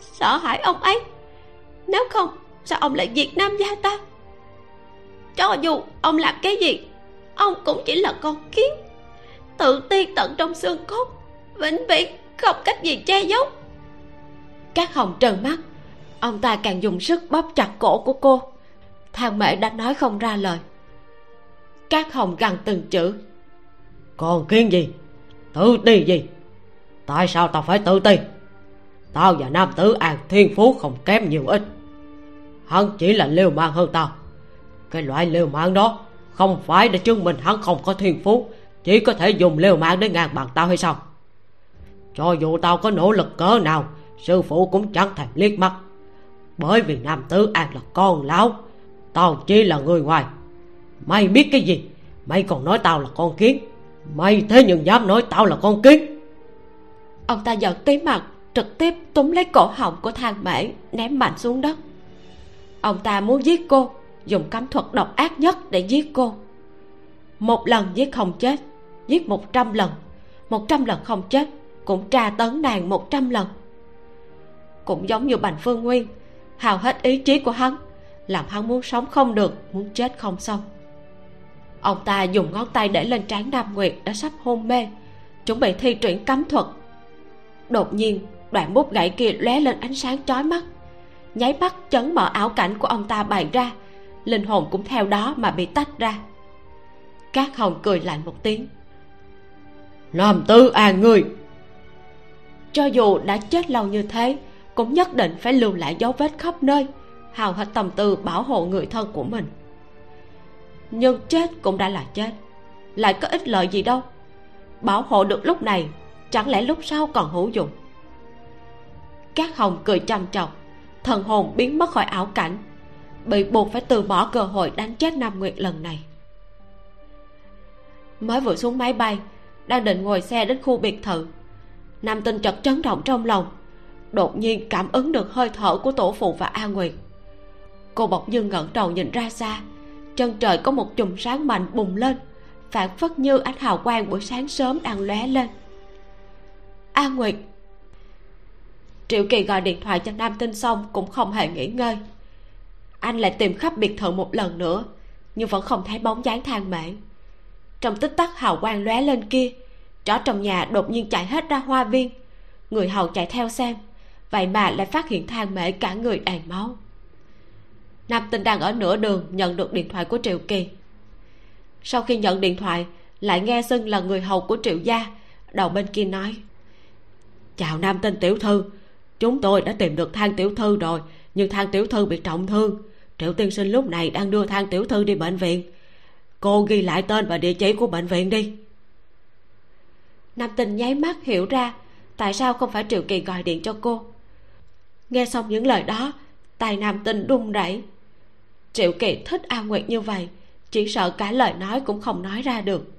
Sợ hãi ông ấy. Nếu không, sao ông lại diệt nam gia ta? Cho dù ông làm cái gì, ông cũng chỉ là con kiến. Tự ti tận trong xương cốt, vĩnh viễn không cách gì che giấu. Các hồng trần mắt, ông ta càng dùng sức bóp chặt cổ của cô. Thang mẹ đã nói không ra lời các hồng gằn từng chữ. Còn kiên gì? Tự ti gì? Tại sao tao phải tự ti? Tao và nam tử an thiên phú không kém nhiều ít. Hắn chỉ là liều mạng hơn tao. Cái loại liều mạng đó không phải để chứng minh hắn không có thiên phú, chỉ có thể dùng liều mạng để ngàn bằng tao hay sao? Cho dù tao có nỗ lực cỡ nào, sư phụ cũng chẳng thèm liếc mắt. Bởi vì nam tử an là con lão, tao chỉ là người ngoài mày biết cái gì? Mày còn nói tao là con kiến. Mày thế nhưng dám nói tao là con kiến. Ông ta giận tí mặt, trực tiếp túm lấy cổ họng của thang mễ ném mạnh xuống đất. Ông ta muốn giết cô, dùng cấm thuật độc ác nhất để giết cô. Một lần giết không chết, giết một trăm lần. Một trăm lần không chết, cũng tra tấn nàng một trăm lần. Cũng giống như bành phương nguyên hào hết ý chí của hắn, làm hắn muốn sống không được, muốn chết không xong ông ta dùng ngón tay để lên trán nam nguyệt đã sắp hôn mê. Chuẩn bị thi triển cấm thuật. Đột nhiên, đoạn bút gãy kia lóe lên ánh sáng chói mắt. Nháy mắt chấn mở ảo cảnh của ông ta bày ra. Linh hồn cũng theo đó mà bị tách ra. Các hồng cười lạnh một tiếng. Làm tư à người! Cho dù đã chết lâu như thế, cũng nhất định phải lưu lại dấu vết khắp nơi, hào hết tâm tư bảo hộ người thân của mình nhưng chết cũng đã là chết. Lại có ích lợi gì đâu. Bảo hộ được lúc này, chẳng lẽ lúc sau còn hữu dụng? Các hồng cười chăm chọc thần hồn biến mất khỏi ảo cảnh, bị buộc phải từ bỏ cơ hội đánh chết nam nguyệt lần này. Mới vừa xuống máy bay, đang định ngồi xe đến khu biệt thự, nam tinh chợt chấn động trong lòng, đột nhiên cảm ứng được hơi thở của tổ phụ và a nguyệt. Cô bỗng dưng ngẩng đầu nhìn ra xa chân trời có một chùm sáng mạnh bùng lên, phản phất như ánh hào quang buổi sáng sớm đang lóe lên. A nguyệt. Triệu kỳ gọi điện thoại cho nam tinh xong cũng không hề nghỉ ngơi. Anh lại tìm khắp biệt thự một lần nữa, nhưng vẫn không thấy bóng dáng thang mễ trong tích tắc hào quang lóe lên kia, chó trong nhà đột nhiên chạy hết ra hoa viên. Người hầu chạy theo xem, vậy mà lại phát hiện thang mễ cả người đầy máu nam tinh đang ở nửa đường nhận được điện thoại của triệu kỳ. Sau khi nhận điện thoại, lại nghe xưng là người hầu của triệu gia, đầu bên kia nói, chào nam tinh tiểu thư, chúng tôi đã tìm được thang tiểu thư rồi, nhưng thang tiểu thư bị trọng thương. Triệu tiên sinh lúc này đang đưa thang tiểu thư đi bệnh viện. Cô ghi lại tên và địa chỉ của bệnh viện đi. Nam tinh nháy mắt hiểu ra tại sao không phải triệu kỳ gọi điện cho cô. Nghe xong những lời đó tài nam tinh đung rẩy triệu kỳ thích a nguyệt như vậy, chỉ sợ cả lời nói cũng không nói ra được.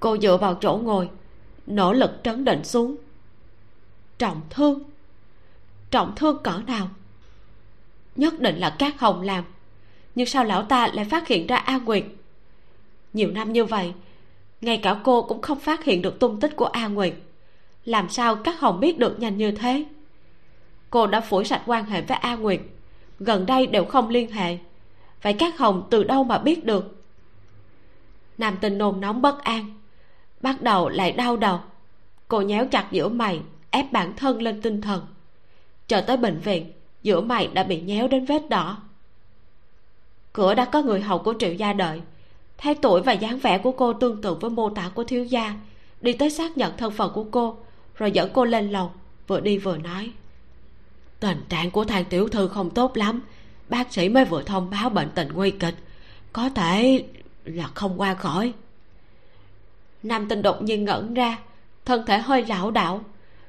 Cô dựa vào chỗ ngồi, nỗ lực trấn định xuống. Trọng thương. Trọng thương cỡ nào? Nhất định là các hồng làm. Nhưng sao lão ta lại phát hiện ra a nguyệt? Nhiều năm như vậy, ngay cả cô cũng không phát hiện được tung tích của a nguyệt. Làm sao các hồng biết được nhanh như thế? Cô đã phủi sạch quan hệ với a nguyệt gần đây đều không liên hệ. Vậy các hồng từ đâu mà biết được? Nam tinh nôn nóng bất an, bắt đầu lại đau đầu. Cô nhéo chặt giữa mày, ép bản thân lên tinh thần. Chờ tới bệnh viện, giữa mày đã bị nhéo đến vết đỏ. Cửa đã có người hầu của triệu gia đợi. Thấy tuổi và dáng vẻ của cô tương tự với mô tả của thiếu gia, đi tới xác nhận thân phận của cô, rồi dẫn cô lên lầu, vừa đi vừa nói tình trạng của thằng tiểu thư không tốt lắm. Bác sĩ mới vừa thông báo bệnh tình nguy kịch. Có thể là không qua khỏi. Nam tinh đột nhiên ngẩn ra, thân thể hơi lảo đảo.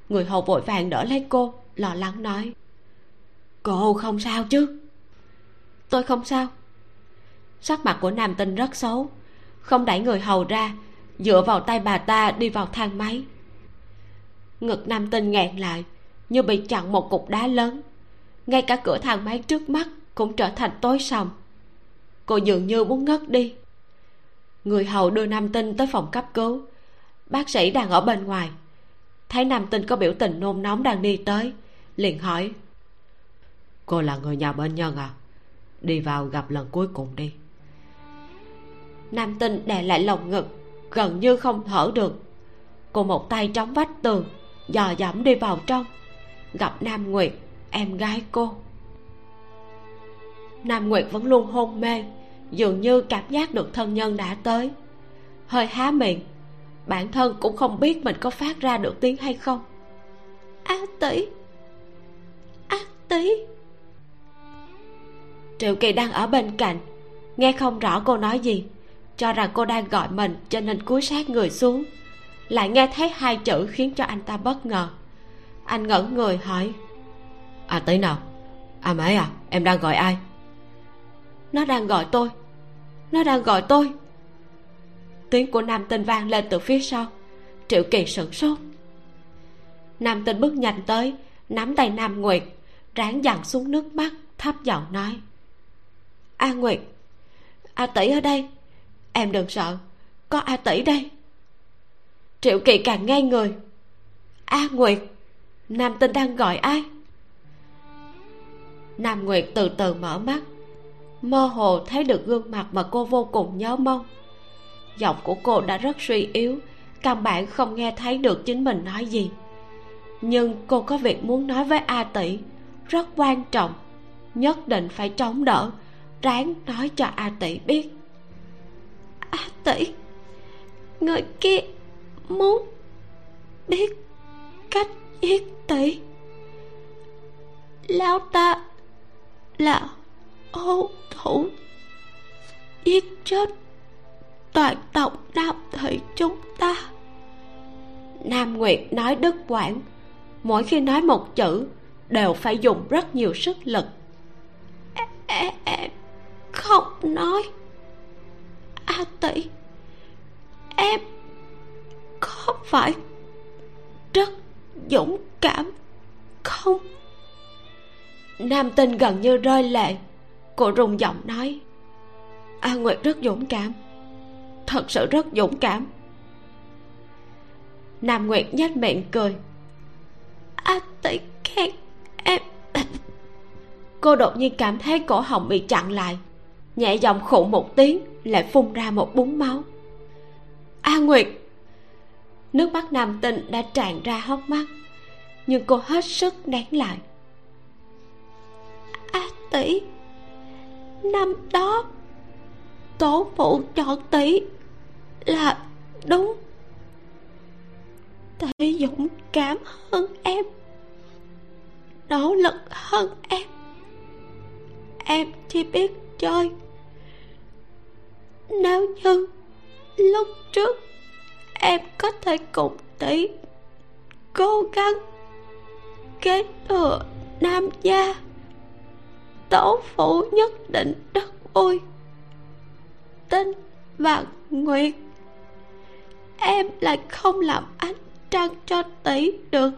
Người hầu vội vàng đỡ lấy cô, lo lắng nói. Cô không sao chứ? Tôi không sao. Sắc mặt của nam tinh rất xấu. Không đẩy người hầu ra, dựa vào tay bà ta đi vào thang máy. Ngực nam tinh nghẹn lại như bị chặn một cục đá lớn. Ngay cả cửa thang máy trước mắt cũng trở thành tối sầm. Cô dường như muốn ngất đi. Người hầu đưa nam tinh tới phòng cấp cứu. Bác sĩ đang ở bên ngoài. Thấy nam tinh có biểu tình nôn nóng đang đi tới, liền hỏi, cô là người nhà bệnh nhân à? Đi vào gặp lần cuối cùng đi. Nam tinh đè lại lồng ngực, gần như không thở được. Cô một tay trống vách tường, dò dẫm đi vào trong gặp nam nguyệt, em gái cô. Nam nguyệt vẫn luôn hôn mê, dường như cảm giác được thân nhân đã tới. Hơi há miệng, bản thân cũng không biết mình có phát ra được tiếng hay không. A tỷ a tỷ. Triệu kỳ đang ở bên cạnh, nghe không rõ cô nói gì, cho rằng cô đang gọi mình cho nên cúi sát người xuống. Lại nghe thấy hai chữ khiến cho anh ta bất ngờ anh ngẩn người hỏi. À tí nào. À mãi à em đang gọi ai? Nó đang gọi tôi. Nó đang gọi tôi. Tiếng của nam tinh vang lên từ phía sau. Triệu kỳ sửng sốt. Nam tinh bước nhanh tới nắm tay nam nguyệt ráng dằn xuống nước mắt thấp giọng nói. A nguyệt a tỷ ở đây. Em đừng sợ có a tỷ đây. Triệu kỳ càng ngay người. A nguyệt nam tinh đang gọi ai? Nam nguyệt từ từ mở mắt. Mơ hồ thấy được gương mặt mà cô vô cùng nhớ mong. Giọng của cô đã rất suy yếu, căn bản không nghe thấy được chính mình nói gì. Nhưng cô có việc muốn nói với a tỷ, rất quan trọng, nhất định phải chống đỡ, ráng nói cho a tỷ biết. A tỷ, người kia muốn biết cách giết tỷ lão ta là hô thủ giết chết toàn tộc nam thị chúng ta. Nam nguyệt nói đứt quãng mỗi khi nói một chữ đều phải dùng rất nhiều sức lực. Em, em không nói. A tỷ em có phải rất dũng cảm. Không. Nam tinh gần như rơi lệ. Cô rung giọng nói. A nguyệt rất dũng cảm. Thật sự rất dũng cảm. Nam nguyệt nhếch miệng cười. A tỷ khen em. Cô đột nhiên cảm thấy cổ họng bị chặn lại. Nhẹ giọng khụ một tiếng, lại phun ra một búng máu. A nguyệt. Nước mắt nam tinh đã tràn ra hốc mắt nhưng cô hết sức nén lại. A tỷ, năm đó, tổ phụ chọn tỷ là đúng. Tỷ dũng cảm hơn em, nỗ lực hơn em. Em chỉ biết chơi. Nếu như lúc trước em có thể cùng tỷ cố gắng kế thừa nam gia. Tổ phụ nhất định rất vui tinh và nguyệt. Em lại không làm ánh trăng cho tỷ được.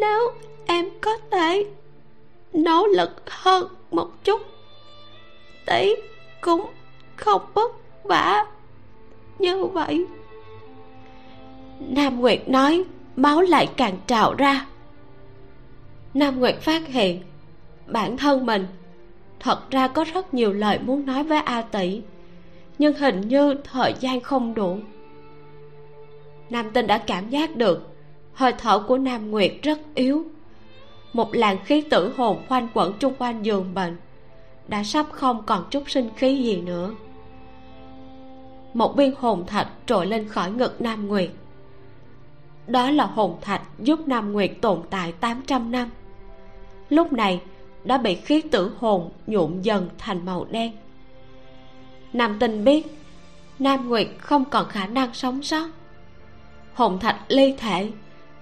Nếu em có thể nỗ lực hơn một chút, tỷ cũng không vất vả như vậy. Nam nguyệt nói máu lại càng trào ra. Nam nguyệt phát hiện, bản thân mình, thật ra có rất nhiều lời muốn nói với a tỷ, nhưng hình như thời gian không đủ. Nam tinh đã cảm giác được hơi thở của nam nguyệt rất yếu. Một làn khí tử hồn khoanh quẩn chung quanh giường bệnh đã sắp không còn chút sinh khí gì nữa. Một viên hồn thạch trội lên khỏi ngực nam nguyệt đó là hồn thạch giúp nam nguyệt tồn tại 800 năm. Lúc này, đã bị khí tử hồn nhuộm dần thành màu đen. Nam tinh biết, nam nguyệt không còn khả năng sống sót. Hồn thạch ly thể,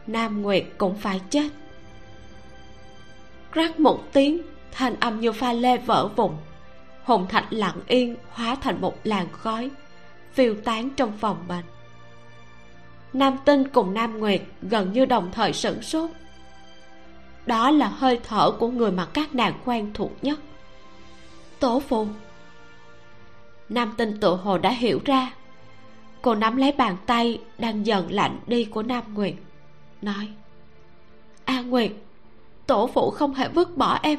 nam nguyệt cũng phải chết. Rắc một tiếng, thanh âm như pha lê vỡ vụn. Hồn thạch lặng yên hóa thành một làn khói, phiêu tán trong phòng bệnh nam tinh cùng nam nguyệt gần như đồng thời sửng sốt. Đó là hơi thở của người mà các nàng quen thuộc nhất. Tổ phụ nam tinh tự hồ đã hiểu ra. Cô nắm lấy bàn tay đang dần lạnh đi của nam nguyệt, nói, a nguyệt tổ phụ không hề vứt bỏ em.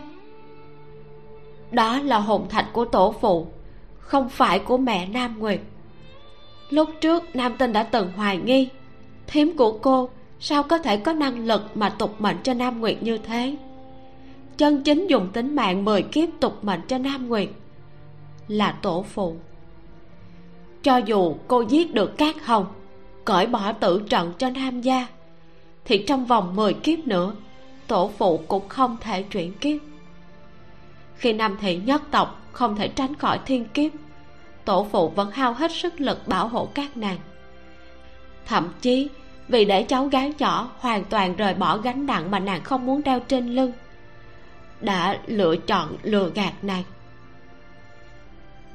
Đó là hồn thạch của tổ phụ không phải của mẹ nam nguyệt. Lúc trước, nam tinh đã từng hoài nghi thím của cô, sao có thể có năng lực mà tục mệnh cho nam nguyệt như thế? Chân chính dùng tính mạng mười kiếp tục mệnh cho nam nguyệt là tổ phụ. Cho dù cô giết được cát hồng, cởi bỏ tử trận cho nam gia, thì trong vòng mười kiếp nữa, tổ phụ cũng không thể chuyển kiếp. Khi nam thị nhất tộc không thể tránh khỏi thiên kiếp, tổ phụ vẫn hao hết sức lực bảo hộ các nàng thậm chí, vì để cháu gái nhỏ hoàn toàn rời bỏ gánh nặng mà nàng không muốn đeo trên lưng, đã lựa chọn lừa gạt nàng.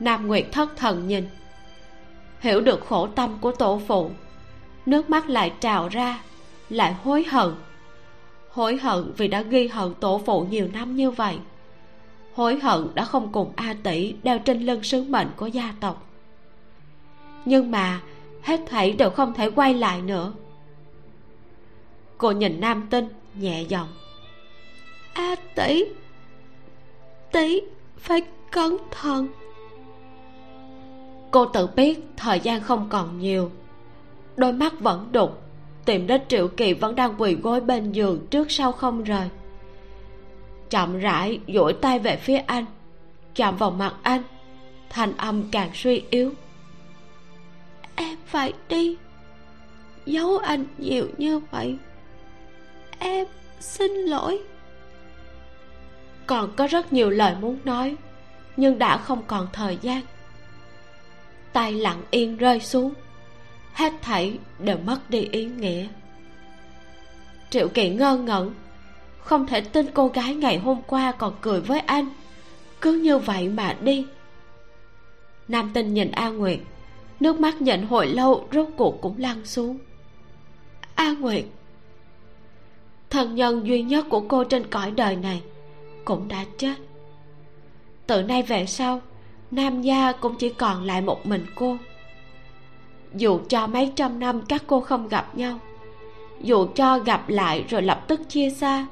Nam nguyệt thất thần nhìn, hiểu được khổ tâm của tổ phụ, nước mắt lại trào ra, lại hối hận. Hối hận vì đã ghi hận tổ phụ nhiều năm như vậy. Hối hận đã không cùng a tỷ đeo trên lưng sứ mệnh của gia tộc. Nhưng mà hết thảy đều không thể quay lại nữa. Cô nhìn nam tinh, nhẹ giọng. A tỷ tỷ phải cẩn thận. Cô tự biết thời gian không còn nhiều. Đôi mắt vẫn đục, tìm đến triệu kỳ vẫn đang quỳ gối bên giường trước sau không rời. Chậm rãi duỗi tay về phía anh, chạm vào mặt anh, thanh âm càng suy yếu em phải đi. Giấu anh nhiều như vậy. Em xin lỗi. Còn có rất nhiều lời muốn nói, nhưng đã không còn thời gian. Tay lặng yên rơi xuống. Hết thảy đều mất đi ý nghĩa. Triệu kỳ ngơ ngẩn. Không thể tin cô gái ngày hôm qua còn cười với anh. Cứ như vậy mà đi. Nam tinh nhìn a nguyệt nước mắt nhịn hồi lâu rốt cuộc cũng lăn xuống. A nguyệt thân nhân duy nhất của cô trên cõi đời này cũng đã chết. Từ nay về sau, nam gia cũng chỉ còn lại một mình cô. Dù cho mấy trăm năm các cô không gặp nhau, dù cho gặp lại rồi lập tức chia xa,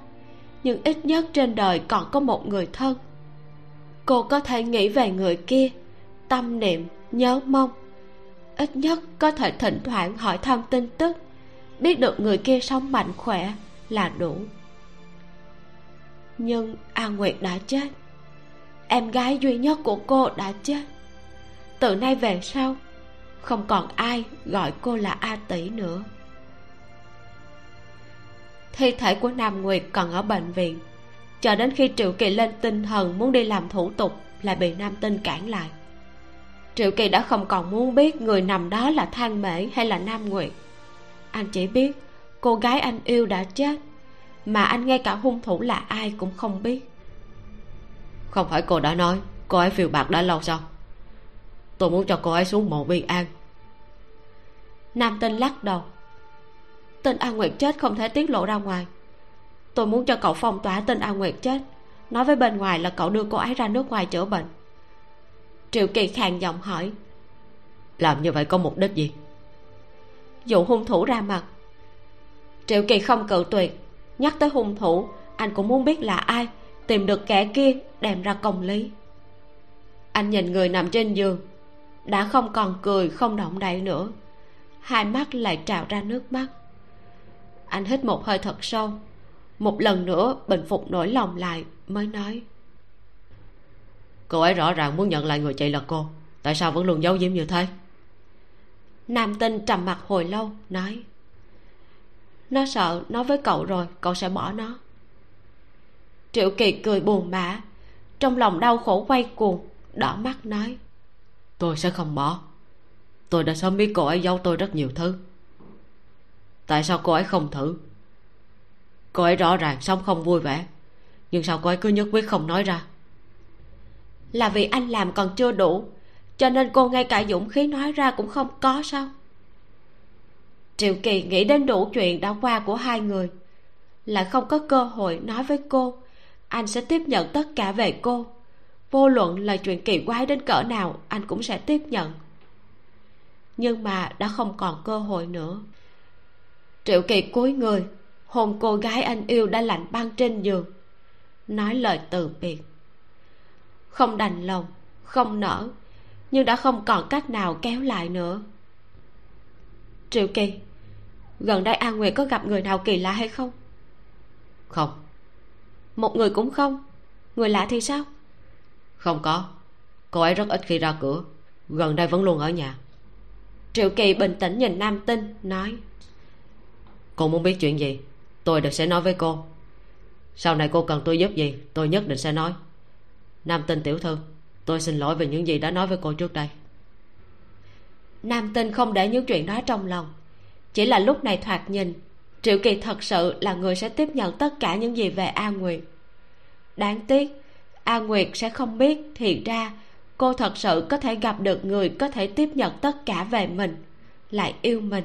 nhưng ít nhất trên đời còn có một người thân. Cô có thể nghĩ về người kia, tâm niệm, nhớ mong ít nhất có thể thỉnh thoảng hỏi thăm tin tức. Biết được người kia sống mạnh khỏe là đủ. Nhưng a nguyệt đã chết. Em gái duy nhất của cô đã chết. Từ nay về sau, không còn ai gọi cô là a tỷ nữa. Thi thể của nam nguyệt còn ở bệnh viện. Cho đến khi triệu kỳ lên tinh thần muốn đi làm thủ tục lại bị nam tinh cản lại triệu kỳ đã không còn muốn biết người nằm đó là than mễ hay là nam nguyệt. Anh chỉ biết cô gái anh yêu đã chết mà anh ngay cả hung thủ là ai cũng không biết. Không phải cô đã nói cô ấy phiêu bạc đã lâu sao? Tôi muốn cho cô ấy xuống mộ bi an. Nam tinh lắc đầu. Tên a nguyệt chết không thể tiết lộ ra ngoài. Tôi muốn cho cậu phong tỏa tên a nguyệt chết nói với bên ngoài là cậu đưa cô ấy ra nước ngoài chữa bệnh triệu kỳ khàn giọng hỏi. Làm như vậy có mục đích gì? Dụ hung thủ ra mặt. Triệu kỳ không cự tuyệt. Nhắc tới hung thủ anh cũng muốn biết là ai tìm được kẻ kia đem ra công lý. Anh nhìn người nằm trên giường. Đã không còn cười không động đậy nữa. Hai mắt lại trào ra nước mắt. Anh hít một hơi thật sâu. Một lần nữa bình phục nỗi lòng lại mới nói cô ấy rõ ràng muốn nhận lại người chị là cô. Tại sao vẫn luôn giấu giếm như thế? Nam tinh trầm mặt hồi lâu nói nó sợ nói với cậu rồi cậu sẽ bỏ nó. Triệu kỳ cười buồn bã trong lòng đau khổ quay cuồng đỏ mắt nói tôi sẽ không bỏ. Tôi đã sớm biết cô ấy giấu tôi rất nhiều thứ. Tại sao cô ấy không thử? Cô ấy rõ ràng sống không vui vẻ nhưng sao cô ấy cứ nhất quyết không nói ra là vì anh làm còn chưa đủ, cho nên cô ngay cả dũng khí nói ra cũng không có sao. Triệu kỳ nghĩ đến đủ chuyện đã qua của hai người, lại không có cơ hội nói với cô. Anh sẽ tiếp nhận tất cả về cô. Vô luận là chuyện kỳ quái đến cỡ nào, anh cũng sẽ tiếp nhận. Nhưng mà đã không còn cơ hội nữa. Triệu kỳ cúi người, hôn cô gái anh yêu đã lạnh băng trên giường, nói lời từ biệt không đành lòng không nở nhưng đã không còn cách nào kéo lại nữa. Triệu kỳ gần đây an nguyệt có gặp người nào kỳ lạ hay không? Không. Một người cũng không? Người lạ thì sao? Không có. Cô ấy rất ít khi ra cửa. Gần đây vẫn luôn ở nhà. Triệu kỳ bình tĩnh nhìn nam tinh nói cô muốn biết chuyện gì? Tôi đều sẽ nói với cô. Sau này cô cần tôi giúp gì tôi nhất định sẽ nói nam tinh tiểu thư, tôi xin lỗi về những gì đã nói với cô trước đây. Nam tinh không để những chuyện đó trong lòng. Chỉ là lúc này thoạt nhìn, triệu kỳ thật sự là người sẽ tiếp nhận tất cả những gì về a nguyệt. Đáng tiếc, a nguyệt sẽ không biết, thì ra, cô thật sự có thể gặp được người có thể tiếp nhận tất cả về mình, lại yêu mình.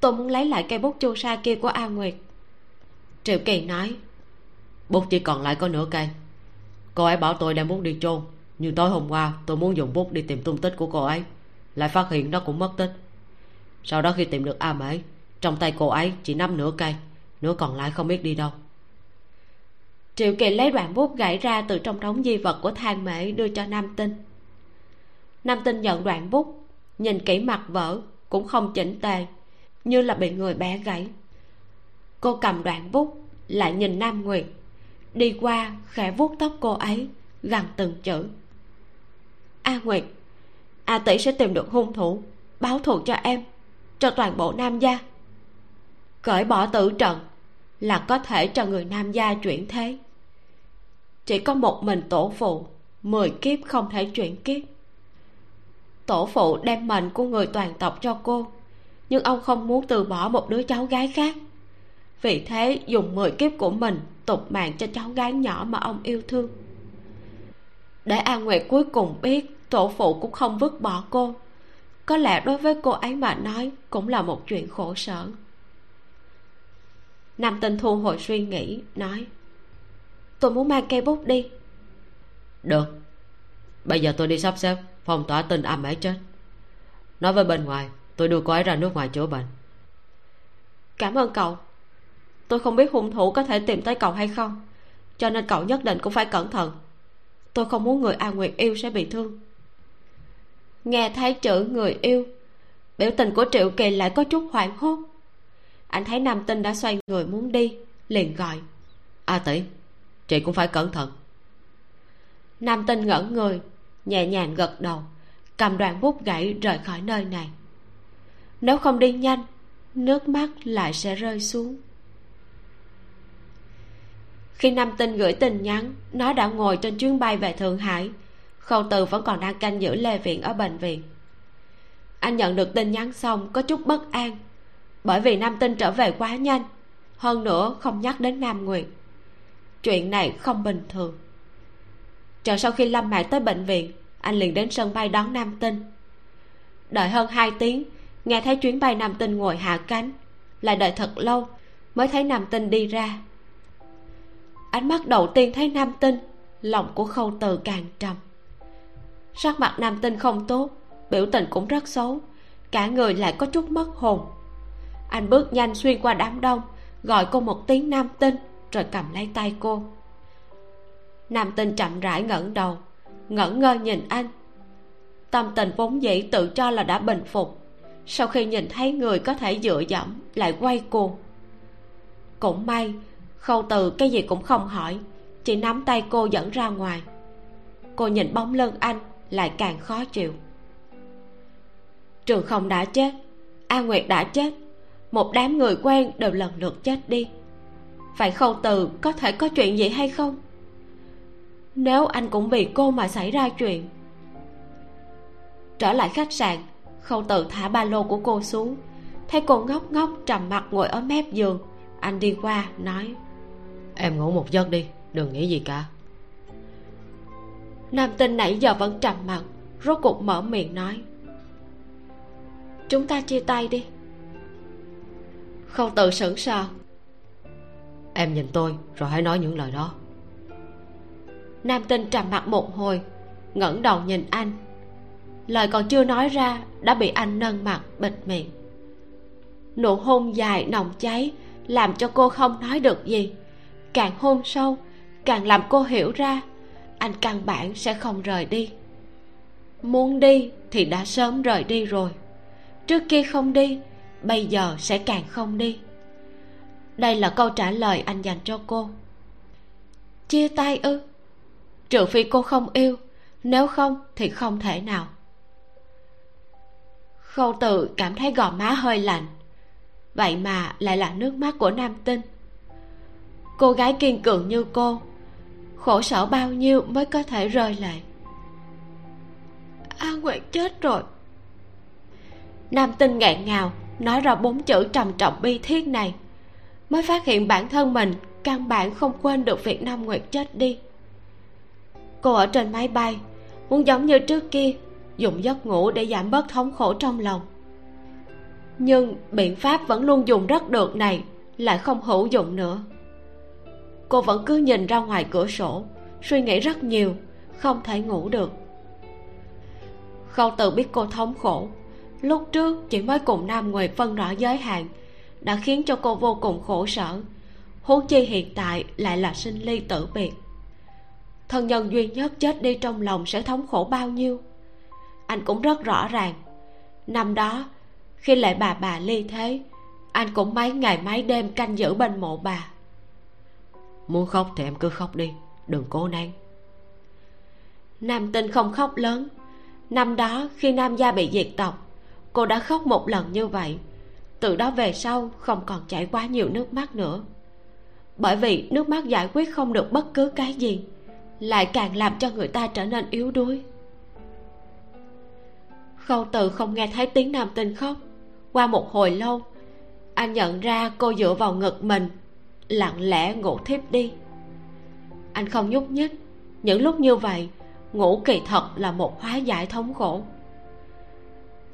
Tôi muốn lấy lại cây bút chu sa kia của a nguyệt. Triệu kỳ nói, bút chỉ còn lại có nửa cây cô ấy bảo tôi đem bút đi chôn. Nhưng tối hôm qua, tôi muốn dùng bút đi tìm tung tích của cô ấy. Lại phát hiện nó cũng mất tích. Sau đó khi tìm được a mễ trong tay cô ấy chỉ nắm nửa cây, nửa còn lại không biết đi đâu. Triệu kỳ lấy đoạn bút gãy ra từ trong đống di vật của thang mễ đưa cho nam tinh. Nam tinh nhận đoạn bút, nhìn kỹ mặt vỡ, cũng không chỉnh tề, như là bị người bẻ gãy. Cô cầm đoạn bút, lại nhìn nam nguyệt đi qua, khẽ vuốt tóc cô ấy, gằn từng chữ. A nguyệt, a tỷ sẽ tìm được hung thủ, báo thù cho em, cho toàn bộ nam gia. Cởi bỏ tử trận là có thể cho người nam gia chuyển thế. Chỉ có một mình tổ phụ, mười kiếp không thể chuyển kiếp. Tổ phụ đem mệnh của người toàn tộc cho cô, nhưng ông không muốn từ bỏ một đứa cháu gái khác vì thế dùng mười kiếp của mình tục mạng cho cháu gái nhỏ mà ông yêu thương. Để an nguyệt cuối cùng biết tổ phụ cũng không vứt bỏ cô. Có lẽ đối với cô ấy mà nói cũng là một chuyện khổ sở. Nam tinh thu hồi suy nghĩ nói tôi muốn mang cây bút đi. Được. Bây giờ tôi đi sắp xếp phong tỏa tin âm ấy chết. Nói với bên ngoài tôi đưa cô ấy ra nước ngoài chữa bệnh. Cảm ơn cậu tôi không biết hung thủ có thể tìm tới cậu hay không, cho nên cậu nhất định cũng phải cẩn thận. Tôi không muốn người a nguyệt yêu sẽ bị thương. Nghe thấy chữ người yêu, biểu tình của triệu kỳ lại có chút hoảng hốt. Anh thấy nam tinh đã xoay người muốn đi, liền gọi, a tỷ, chị cũng phải cẩn thận. Nam tinh ngẩn người, nhẹ nhàng gật đầu, cầm đoạn bút gãy rời khỏi nơi này. Nếu không đi nhanh, nước mắt lại sẽ rơi xuống khi nam tinh gửi tin nhắn, nó đã ngồi trên chuyến bay về thượng hải. Khâu từ vẫn còn đang canh giữ lê viện ở bệnh viện. Anh nhận được tin nhắn xong, có chút bất an. Bởi vì nam tinh trở về quá nhanh, hơn nữa không nhắc đến nam nguyệt. Chuyện này không bình thường. Chờ sau khi lâm mạc tới bệnh viện, anh liền đến sân bay đón nam tinh. Đợi hơn hai tiếng, nghe thấy chuyến bay nam tinh ngồi hạ cánh, lại đợi thật lâu mới thấy nam tinh đi ra ánh mắt đầu tiên thấy nam tinh, lòng của khâu từ càng trầm. Sắc mặt nam tinh không tốt, biểu tình cũng rất xấu, cả người lại có chút mất hồn. Anh bước nhanh xuyên qua đám đông, gọi cô một tiếng nam tinh, rồi cầm lấy tay cô. Nam tinh chậm rãi ngẩng đầu ngẩn ngơ nhìn anh. Tâm tình vốn dĩ tự cho là đã bình phục, sau khi nhìn thấy người có thể dựa dẫm lại quay cuồng. Cũng may khâu từ cái gì cũng không hỏi, chỉ nắm tay cô dẫn ra ngoài. Cô nhìn bóng lưng anh, lại càng khó chịu. Trường không đã chết, a nguyệt đã chết, một đám người quen đều lần lượt chết đi. Phải khâu từ có thể có chuyện gì hay không? Nếu anh cũng vì cô mà xảy ra chuyện. Trở lại khách sạn, khâu từ thả ba lô của cô xuống, thấy cô ngốc ngốc trầm mặt ngồi ở mép giường. Anh đi qua, nói em ngủ một giấc đi, đừng nghĩ gì cả. Nam tinh nãy giờ vẫn trầm mặt, rốt cuộc mở miệng nói. Chúng ta chia tay đi. Không tự sững sờ. Em nhìn tôi, rồi hãy nói những lời đó. Nam tinh trầm mặt một hồi, ngẩng đầu nhìn anh. Lời còn chưa nói ra, đã bị anh nâng mặt, bịt miệng. Nụ hôn dài nồng cháy, làm cho cô không nói được gì càng hôn sâu, càng làm cô hiểu ra, anh căn bản sẽ không rời đi. Muốn đi thì đã sớm rời đi rồi. Trước kia không đi, bây giờ sẽ càng không đi. Đây là câu trả lời anh dành cho cô. Chia tay ư? Trừ phi cô không yêu, nếu không thì không thể nào. Khâu tự cảm thấy gò má hơi lạnh. Vậy mà lại là nước mắt của nam tinh cô gái kiên cường như cô, khổ sở bao nhiêu mới có thể rơi lệ? A nguyệt chết rồi. Nam tinh ngạn ngào, nói ra bốn chữ trầm trọng bi thiết này. Mới phát hiện bản thân mình căn bản không quên được việc nam nguyệt chết đi. Cô ở trên máy bay, muốn giống như trước kia, dùng giấc ngủ để giảm bớt thống khổ trong lòng. Nhưng biện pháp vẫn luôn dùng rất được này, lại không hữu dụng nữa cô vẫn cứ nhìn ra ngoài cửa sổ, suy nghĩ rất nhiều, không thể ngủ được. Khâu từ biết cô thống khổ. Lúc trước chỉ mới cùng nam nguyệt phân rõ giới hạn, đã khiến cho cô vô cùng khổ sở. Huống chi hiện tại lại là sinh ly tử biệt. Thân nhân duy nhất chết đi trong lòng sẽ thống khổ bao nhiêu? Anh cũng rất rõ ràng. Năm đó, khi lại bà bà ly thế, anh cũng mấy ngày mấy đêm canh giữ bên mộ bà muốn khóc thì em cứ khóc đi, đừng cố nén. Nam tinh không khóc lớn. Năm đó, khi nam gia bị diệt tộc, cô đã khóc một lần như vậy. Từ đó về sau, không còn chảy quá nhiều nước mắt nữa. Bởi vì nước mắt giải quyết không được bất cứ cái gì, lại càng làm cho người ta trở nên yếu đuối. Khâu từ không nghe thấy tiếng nam tinh khóc. Qua một hồi lâu, anh nhận ra cô dựa vào ngực mình lặng lẽ ngủ thiếp đi. Anh không nhúc nhích. Những lúc như vậy, ngủ kỳ thật là một hóa giải thống khổ.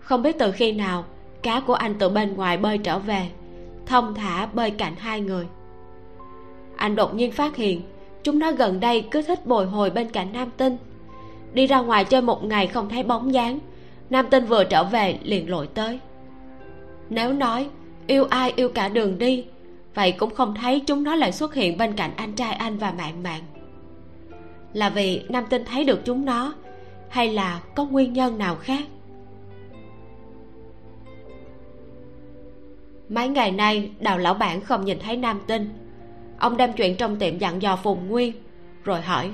Không biết từ khi nào, cá của anh từ bên ngoài bơi trở về, thông thả bơi cạnh hai người. Anh đột nhiên phát hiện, chúng nó gần đây cứ thích bồi hồi bên cạnh nam tinh. Đi ra ngoài chơi một ngày không thấy bóng dáng, nam tinh vừa trở về liền lội tới. Nếu nói, yêu ai yêu cả đường đi vậy cũng không thấy chúng nó lại xuất hiện bên cạnh anh trai anh và mạng mạng. Là vì nam tinh thấy được chúng nó hay là có nguyên nhân nào khác? Mấy ngày nay đào lão bản không nhìn thấy nam tinh. Ông đem chuyện trong tiệm dặn dò phùng nguyên rồi hỏi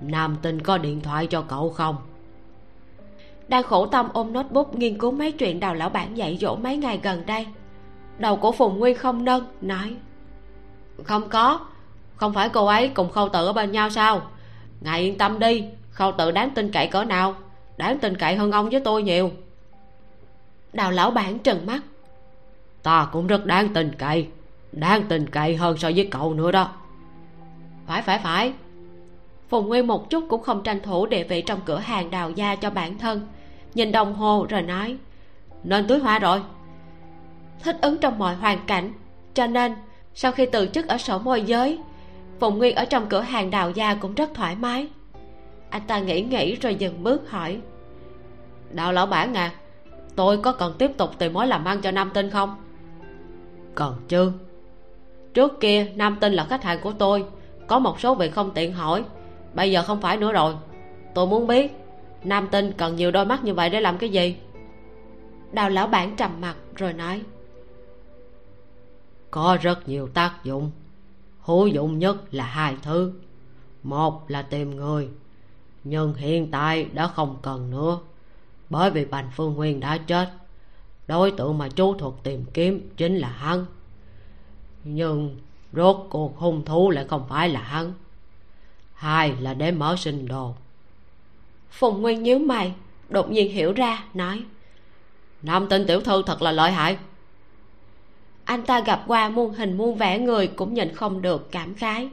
nam tinh có điện thoại cho cậu không? Đang khổ tâm ôm notebook nghiên cứu mấy chuyện đào lão bản dạy dỗ mấy ngày gần đây đầu của phùng nguyên không nâng, nói, không có, không phải cô ấy cùng khâu tự ở bên nhau sao? Ngài yên tâm đi, khâu tự đáng tin cậy cỡ nào, đáng tin cậy hơn ông với tôi nhiều. Đào lão bản trừng mắt, ta cũng rất đáng tin cậy, đáng tin cậy hơn so với cậu nữa đó. Phải phải phải. Phùng nguyên một chút cũng không tranh thủ địa vị trong cửa hàng đào gia cho bản thân, nhìn đồng hồ rồi nói, nên tưới hoa rồi thích ứng trong mọi hoàn cảnh. Cho nên, sau khi từ chức ở sở môi giới phùng nguyên ở trong cửa hàng đào gia cũng rất thoải mái. Anh ta nghĩ nghĩ rồi dừng bước hỏi đào lão bản à tôi có cần tiếp tục tìm mối làm ăn cho nam tinh không? Còn chưa trước kia, nam tinh là khách hàng của tôi, có một số việc không tiện hỏi, bây giờ không phải nữa rồi. Tôi muốn biết, nam tinh cần nhiều đôi mắt như vậy để làm cái gì? Đào lão bản trầm mặt rồi nói có rất nhiều tác dụng. Hữu dụng nhất là hai thứ. Một là tìm người. Nhưng hiện tại đã không cần nữa. Bởi vì bành phương nguyên đã chết. Đối tượng mà chú thuật tìm kiếm chính là hắn. Nhưng rốt cuộc hung thú lại không phải là hắn. Hai là để mở sinh đồ. Phùng nguyên nhíu mày đột nhiên hiểu ra nói nam tinh tiểu thư thật là lợi hại anh ta gặp qua muôn hình muôn vẻ người cũng nhìn không được cảm khái.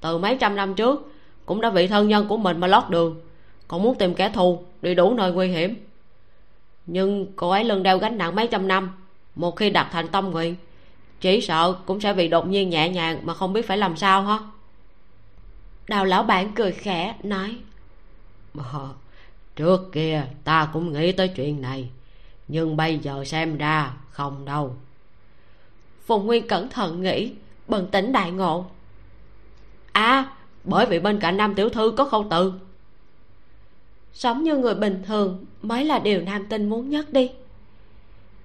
Từ mấy trăm năm trước cũng đã vị thân nhân của mình mà lót đường còn muốn tìm kẻ thù đi đủ nơi nguy hiểm. Nhưng cô ấy lưng đeo gánh nặng mấy trăm năm một khi đặt thành tâm nguyện chỉ sợ cũng sẽ bị đột nhiên nhẹ nhàng mà không biết phải làm sao hả? Đào lão bản cười khẽ nói ờ, trước kia ta cũng nghĩ tới chuyện này nhưng bây giờ xem ra không đâu phùng nguyên cẩn thận nghĩ bừng tỉnh đại ngộ. À bởi vì bên cạnh nam tiểu thư có khâu từ. Sống như người bình thường mới là điều nam tinh muốn nhất đi.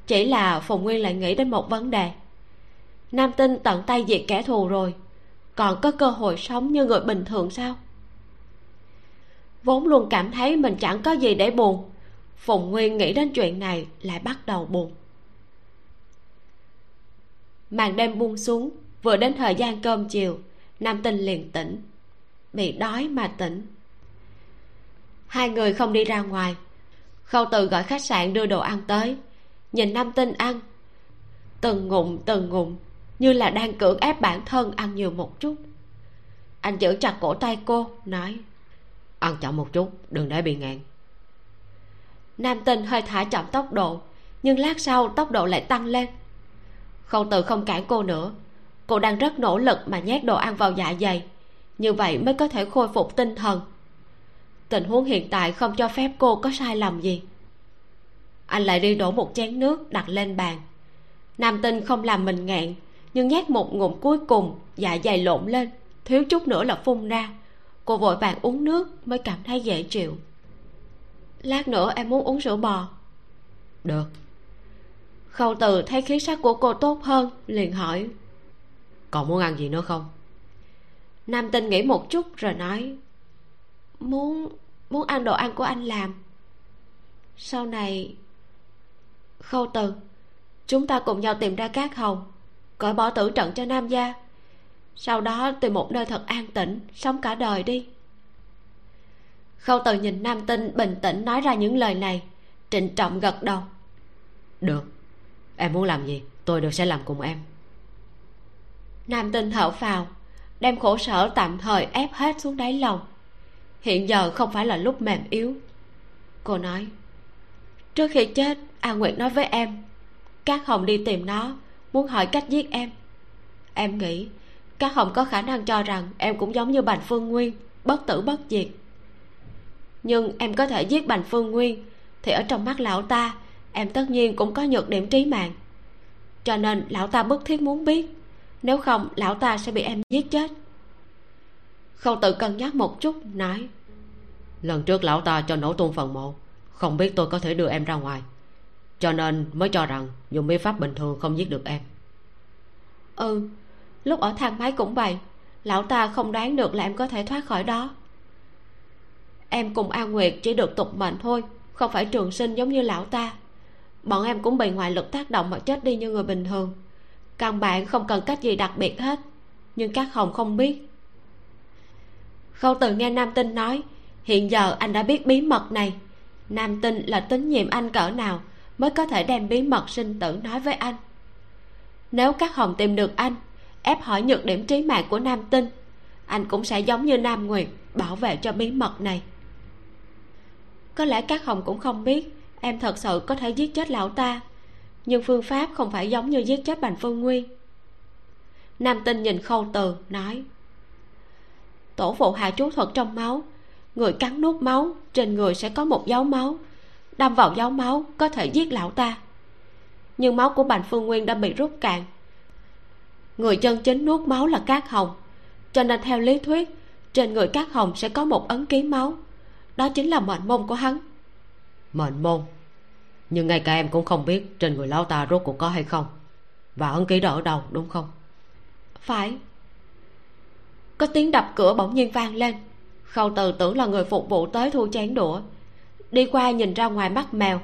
Chỉ là phùng nguyên lại nghĩ đến một vấn đề. Nam tinh tận tay diệt kẻ thù rồi, còn có cơ hội sống như người bình thường sao? Vốn luôn cảm thấy mình chẳng có gì để buồn, phùng nguyên nghĩ đến chuyện này lại bắt đầu buồn màn đêm buông xuống, vừa đến thời gian cơm chiều, nam tinh liền tỉnh. Bị đói mà tỉnh. Hai người không đi ra ngoài. Khâu từ gọi khách sạn đưa đồ ăn tới. Nhìn nam tinh ăn. Từng ngụm từng ngụm, như là đang cưỡng ép bản thân ăn nhiều một chút. Anh giữ chặt cổ tay cô, nói, ăn chậm một chút, đừng để bị ngạn nam tinh hơi thả chậm tốc độ, nhưng lát sau tốc độ lại tăng lên khâu từ không cản cô nữa. Cô đang rất nỗ lực mà nhét đồ ăn vào dạ dày. Như vậy mới có thể khôi phục tinh thần. Tình huống hiện tại không cho phép cô có sai lầm gì. Anh lại đi đổ một chén nước đặt lên bàn. Nam tinh không làm mình ngẹn nhưng nhét một ngụm cuối cùng dạ dày lộn lên. Thiếu chút nữa là phun ra. Cô vội vàng uống nước mới cảm thấy dễ chịu. Lát nữa em muốn uống sữa bò. Được khâu từ thấy khí sắc của cô tốt hơn, liền hỏi. Còn muốn ăn gì nữa không? Nam tinh nghĩ một chút rồi nói. Muốn muốn ăn đồ ăn của anh làm. Sau này, khâu từ, chúng ta cùng nhau tìm ra cát hồng, cởi bỏ tử trận cho nam gia. Sau đó tìm một nơi thật an tĩnh, sống cả đời đi. Khâu từ nhìn nam tinh bình tĩnh nói ra những lời này, trịnh trọng gật đầu. Được em muốn làm gì, tôi đều sẽ làm cùng em. Nam tinh thở phào, đem khổ sở tạm thời ép hết xuống đáy lòng. Hiện giờ không phải là lúc mềm yếu. Cô nói, trước khi chết, a nguyệt nói với em, các hồng đi tìm nó, muốn hỏi cách giết em. Em nghĩ, các hồng có khả năng cho rằng em cũng giống như bành phương nguyên, bất tử bất diệt. Nhưng em có thể giết bành phương nguyên thì ở trong mắt lão ta em tất nhiên cũng có nhược điểm trí mạng. Cho nên lão ta bức thiết muốn biết nếu không lão ta sẽ bị em giết chết. Khâu tự cân nhắc một chút nói lần trước lão ta cho nổ tung phần mộ không biết tôi có thể đưa em ra ngoài. Cho nên mới cho rằng dùng biện pháp bình thường không giết được em. Ừ lúc ở thang máy cũng vậy lão ta không đoán được là em có thể thoát khỏi đó. Em cùng an nguyệt chỉ được tục mệnh thôi không phải trường sinh giống như lão ta bọn em cũng bị ngoại lực tác động mà chết đi như người bình thường. Căn bản không cần cách gì đặc biệt hết, nhưng các hồng không biết. Khâu từ nghe nam tinh nói, hiện giờ anh đã biết bí mật này. Nam tinh là tín nhiệm anh cỡ nào mới có thể đem bí mật sinh tử nói với anh? Nếu các hồng tìm được anh, ép hỏi nhược điểm trí mạng của nam tinh, anh cũng sẽ giống như nam nguyệt bảo vệ cho bí mật này. Có lẽ các hồng cũng không biết em thật sự có thể giết chết lão ta. Nhưng phương pháp không phải giống như giết chết bành phương nguyên. Nam tinh nhìn khâu từ, nói, tổ phụ hạ chú thuật trong máu. Người cắn nuốt máu, trên người sẽ có một dấu máu. Đâm vào dấu máu có thể giết lão ta. Nhưng máu của bành phương nguyên đã bị rút cạn. Người chân chính nuốt máu là cát hồng. Cho nên theo lý thuyết, trên người cát hồng sẽ có một ấn ký máu. Đó chính là mệnh môn của hắn mệnh môn. Nhưng ngay cả em cũng không biết trên người lão ta rốt cuộc có hay không. Và ấn ký đó ở đâu đúng không? Phải. Có tiếng đập cửa bỗng nhiên vang lên. Khâu từ tưởng là người phục vụ tới thu chén đũa. Đi qua nhìn ra ngoài mắt mèo.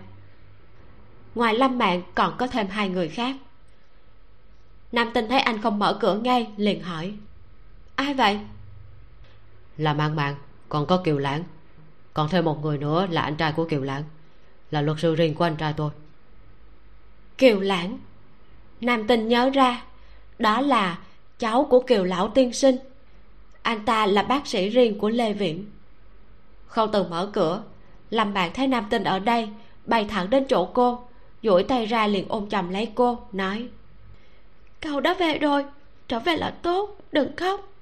Ngoài lâm mạng còn có thêm hai người khác. Nam tinh thấy anh không mở cửa ngay liền hỏi. Ai vậy? Là mạng mạng còn có kiều lãng còn thêm một người nữa là anh trai của kiều lãng. Là luật sư riêng của anh trai tôi. Kiều lãng? Nam tinh nhớ ra đó là cháu của kiều lão tiên sinh. Anh ta là bác sĩ riêng của lê viễn. Khâu từ mở cửa. Lâm bạn thấy nam tinh ở đây bay thẳng đến chỗ cô duỗi tay ra liền ôm chầm lấy cô nói cậu đã về rồi trở về là tốt đừng khóc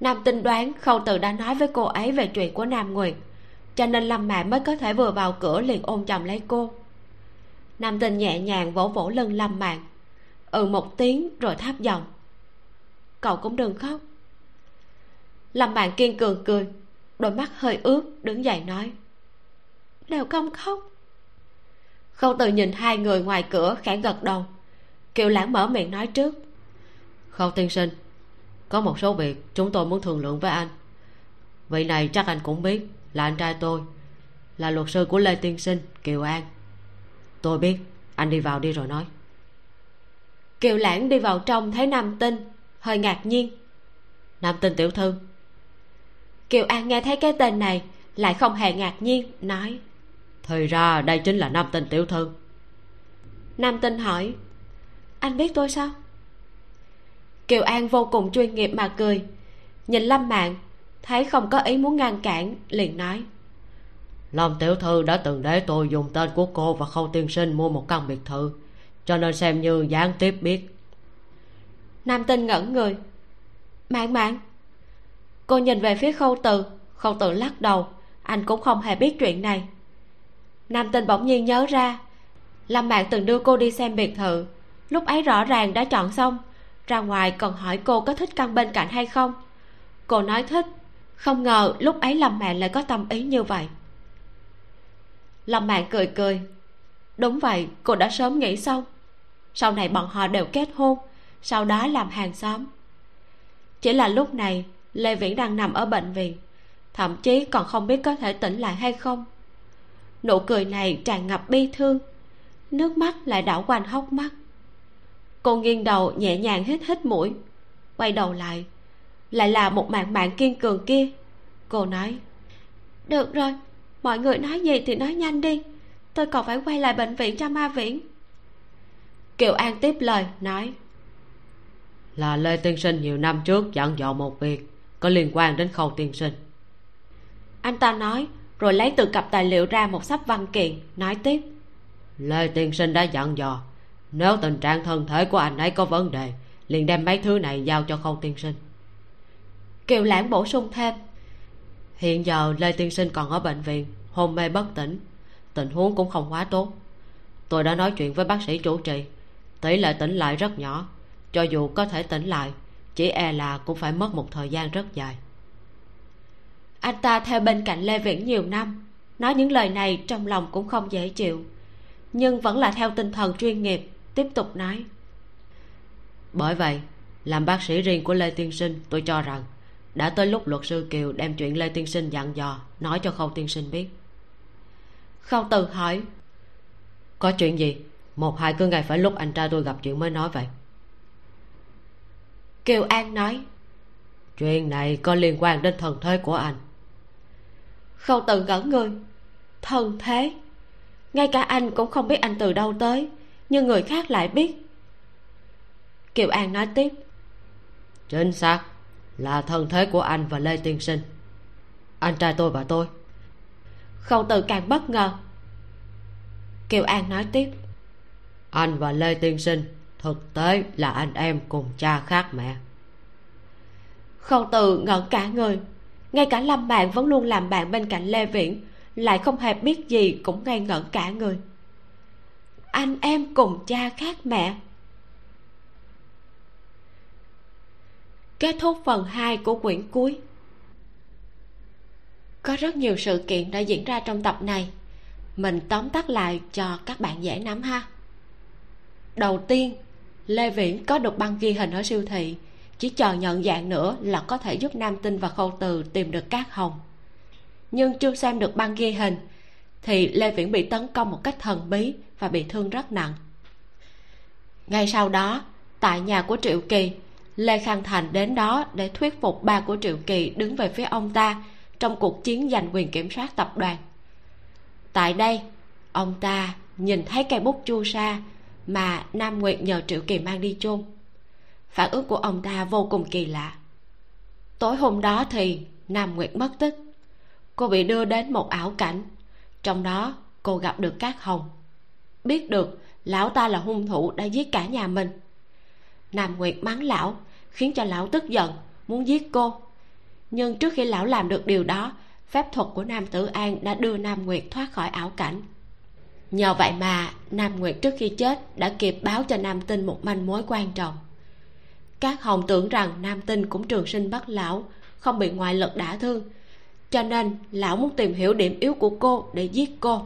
nam tinh đoán khâu từ đã nói với cô ấy về chuyện của nam nguyệt, cho nên lâm mạn mới có thể vừa vào cửa liền ôm chồng lấy cô. Nam tinh nhẹ nhàng vỗ vỗ lưng lâm mạn ừ một tiếng rồi tháp giọng, cậu cũng đừng khóc. Lâm mạn kiên cường cười, đôi mắt hơi ướt, đứng dậy nói, đều không khóc. Khâu từ nhìn hai người ngoài cửa khẽ gật đầu kiều lãng mở miệng nói trước, khâu tiên sinh có một số việc chúng tôi muốn thương lượng với anh. Vị này chắc anh cũng biết là anh trai tôi là luật sư của lê tiên sinh kiều an. Tôi biết anh đi vào đi rồi nói. Kiều lãng đi vào trong thấy nam tinh hơi ngạc nhiên. Nam tinh tiểu thư. Kiều an nghe thấy cái tên này lại không hề ngạc nhiên nói. Thì ra đây chính là nam tinh tiểu thư. Nam tinh hỏi anh biết tôi sao kiều an vô cùng chuyên nghiệp mà cười. Nhìn lâm mạng thấy không có ý muốn ngăn cản liền nói. Lâm tiểu thư đã từng để tôi dùng tên của cô và khâu tiên sinh mua một căn biệt thự cho nên xem như gián tiếp biết. Nam tinh ngẩn người. Mạng mạng. Cô nhìn về phía khâu từ khâu từ lắc đầu anh cũng không hề biết chuyện này. Nam tinh bỗng nhiên nhớ ra lâm mạng từng đưa cô đi xem biệt thự lúc ấy rõ ràng đã chọn xong ra ngoài còn hỏi cô có thích căn bên cạnh hay không. Cô nói thích, không ngờ lúc ấy lâm mạng lại có tâm ý như vậy. Lâm mạng cười cười, đúng vậy, cô đã sớm nghĩ xong. Sau này bọn họ đều kết hôn, sau đó làm hàng xóm. Chỉ là lúc này, lê viễn đang nằm ở bệnh viện, thậm chí còn không biết có thể tỉnh lại hay không. Nụ cười này tràn ngập bi thương, nước mắt lại đảo quanh hốc mắt cô nghiêng đầu nhẹ nhàng hít hít mũi quay đầu lại lại là một mạng bạn kiên cường kia. Cô nói được rồi mọi người nói gì thì nói nhanh đi tôi còn phải quay lại bệnh viện cho ma viễn. Kiều an tiếp lời nói là lê tiên sinh nhiều năm trước dặn dò một việc có liên quan đến khâu tiên sinh. Anh ta nói rồi lấy từ cặp tài liệu ra một sắp văn kiện nói tiếp lê tiên sinh đã dặn dò nếu tình trạng thân thể của anh ấy có vấn đề liền đem mấy thứ này giao cho khâu tiên sinh. Kiều lãng bổ sung thêm. Hiện giờ lê tiên sinh còn ở bệnh viện hôn mê bất tỉnh. Tình huống cũng không quá tốt. Tôi đã nói chuyện với bác sĩ chủ trì. Tỷ lệ tỉnh lại rất nhỏ. Cho dù có thể tỉnh lại chỉ e là cũng phải mất một thời gian rất dài. Anh ta theo bên cạnh lê viễn nhiều năm. Nói những lời này trong lòng cũng không dễ chịu. Nhưng vẫn là theo tinh thần chuyên nghiệp tiếp tục nói. Bởi vậy, làm bác sĩ riêng của lê tiên sinh, tôi cho rằng đã tới lúc luật sư kiều đem chuyện lê tiên sinh dặn dò, nói cho khâu tiên sinh biết. Khâu từ hỏi, có chuyện gì? Một hai cứ ngày phải lúc anh trai tôi gặp chuyện mới nói vậy. Kiều an nói, chuyện này có liên quan đến thần thế của anh. Khâu từ ngẩn người, thần thế? Ngay cả anh cũng không biết anh từ đâu tới nhưng người khác lại biết. Kiều an nói tiếp. Chính xác là thân thế của anh và lê tiên sinh. Anh trai tôi và tôi. Khâu từ càng bất ngờ. Kiều an nói tiếp. Anh và lê tiên sinh thực tế là anh em cùng cha khác mẹ. Khâu từ ngẩn cả người. Ngay cả lâm bạn vẫn luôn làm bạn bên cạnh lê viễn lại không hề biết gì cũng ngây ngẩn cả người anh em cùng cha khác mẹ. Kết thúc phần 2 của quyển cuối. Có rất nhiều sự kiện đã diễn ra trong tập này. Mình tóm tắt lại cho các bạn dễ nắm ha. Đầu tiên, lê viễn có được băng ghi hình ở siêu thị. Chỉ chờ nhận dạng nữa là có thể giúp nam tinh và khâu từ tìm được cát hồng. Nhưng chưa xem được băng ghi hình thì lê viễn bị tấn công một cách thần bí và bị thương rất nặng. Ngay sau đó, tại nhà của triệu kỳ, lê khang thành đến đó để thuyết phục ba của triệu kỳ đứng về phía ông ta trong cuộc chiến giành quyền kiểm soát tập đoàn. Tại đây, ông ta nhìn thấy cây bút chu sa mà nam nguyệt nhờ triệu kỳ mang đi chôn. Phản ứng của ông ta vô cùng kỳ lạ. Tối hôm đó thì nam nguyệt mất tích. Cô bị đưa đến một ảo cảnh trong đó, cô gặp được cát hồng. Biết được lão ta là hung thủ đã giết cả nhà mình. Nam nguyệt mắng lão, khiến cho lão tức giận, muốn giết cô. Nhưng trước khi lão làm được điều đó, phép thuật của nam tử an đã đưa nam nguyệt thoát khỏi ảo cảnh. Nhờ vậy mà nam nguyệt trước khi chết đã kịp báo cho nam tinh một manh mối quan trọng. Các hồng tưởng rằng nam tinh cũng trường sinh bất lão, không bị ngoại lực đả thương cho nên, lão muốn tìm hiểu điểm yếu của cô để giết cô.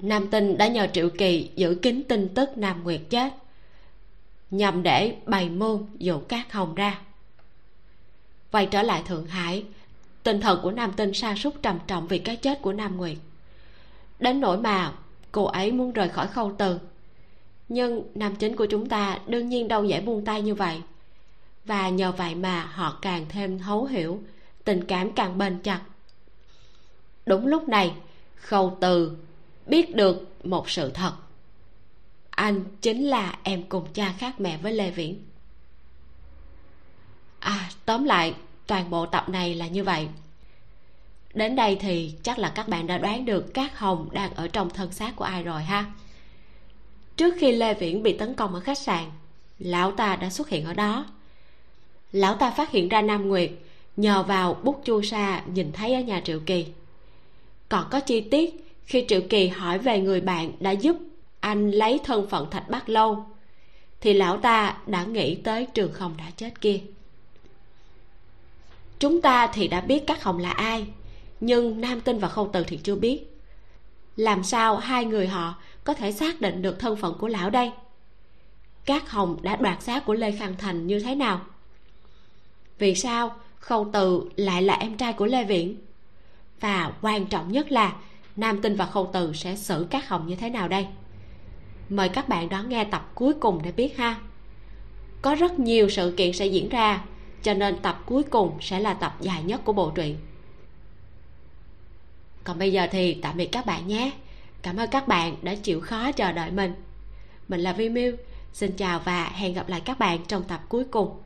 Nam tinh đã nhờ triệu kỳ giữ kín tin tức nam nguyệt chết, nhằm để bày mưu dụ các hồng ra. Quay trở lại thượng hải, tinh thần của nam tinh sa sút trầm trọng vì cái chết của nam nguyệt. Đến nỗi mà cô ấy muốn rời khỏi khâu từ. Nhưng nam chính của chúng ta đương nhiên đâu dễ buông tay như vậy. Và nhờ vậy mà họ càng thêm thấu hiểu tình cảm càng bền chặt. Đúng lúc này, khâu từ biết được một sự thật. Anh chính là em cùng cha khác mẹ với lê viễn. À tóm lại, toàn bộ tập này là như vậy. Đến đây thì chắc là các bạn đã đoán được các hồng đang ở trong thân xác của ai rồi ha. Trước khi lê viễn bị tấn công ở khách sạn, lão ta đã xuất hiện ở đó. Lão ta phát hiện ra nam nguyệt nhờ vào bút chu sa nhìn thấy ở nhà triệu kỳ. Còn có chi tiết khi triệu kỳ hỏi về người bạn đã giúp anh lấy thân phận thạch bắc lâu, thì lão ta đã nghĩ tới trường không đã chết kia. Chúng ta thì đã biết các hồng là ai, nhưng nam tinh và khâu từ thì chưa biết. Làm sao hai người họ có thể xác định được thân phận của lão đây? Các hồng đã đoạt xác của lê khang thành như thế nào? Vì sao khâu từ lại là em trai của lê viễn. Và quan trọng nhất là, nam tinh và khâu từ sẽ xử các hồng như thế nào đây? Mời các bạn đón nghe tập cuối cùng để biết ha. Có rất nhiều sự kiện sẽ diễn ra, cho nên tập cuối cùng sẽ là tập dài nhất của bộ truyện. Còn bây giờ thì tạm biệt các bạn nhé. Cảm ơn các bạn đã chịu khó chờ đợi mình. Mình là vi miu. Xin chào và hẹn gặp lại các bạn trong tập cuối cùng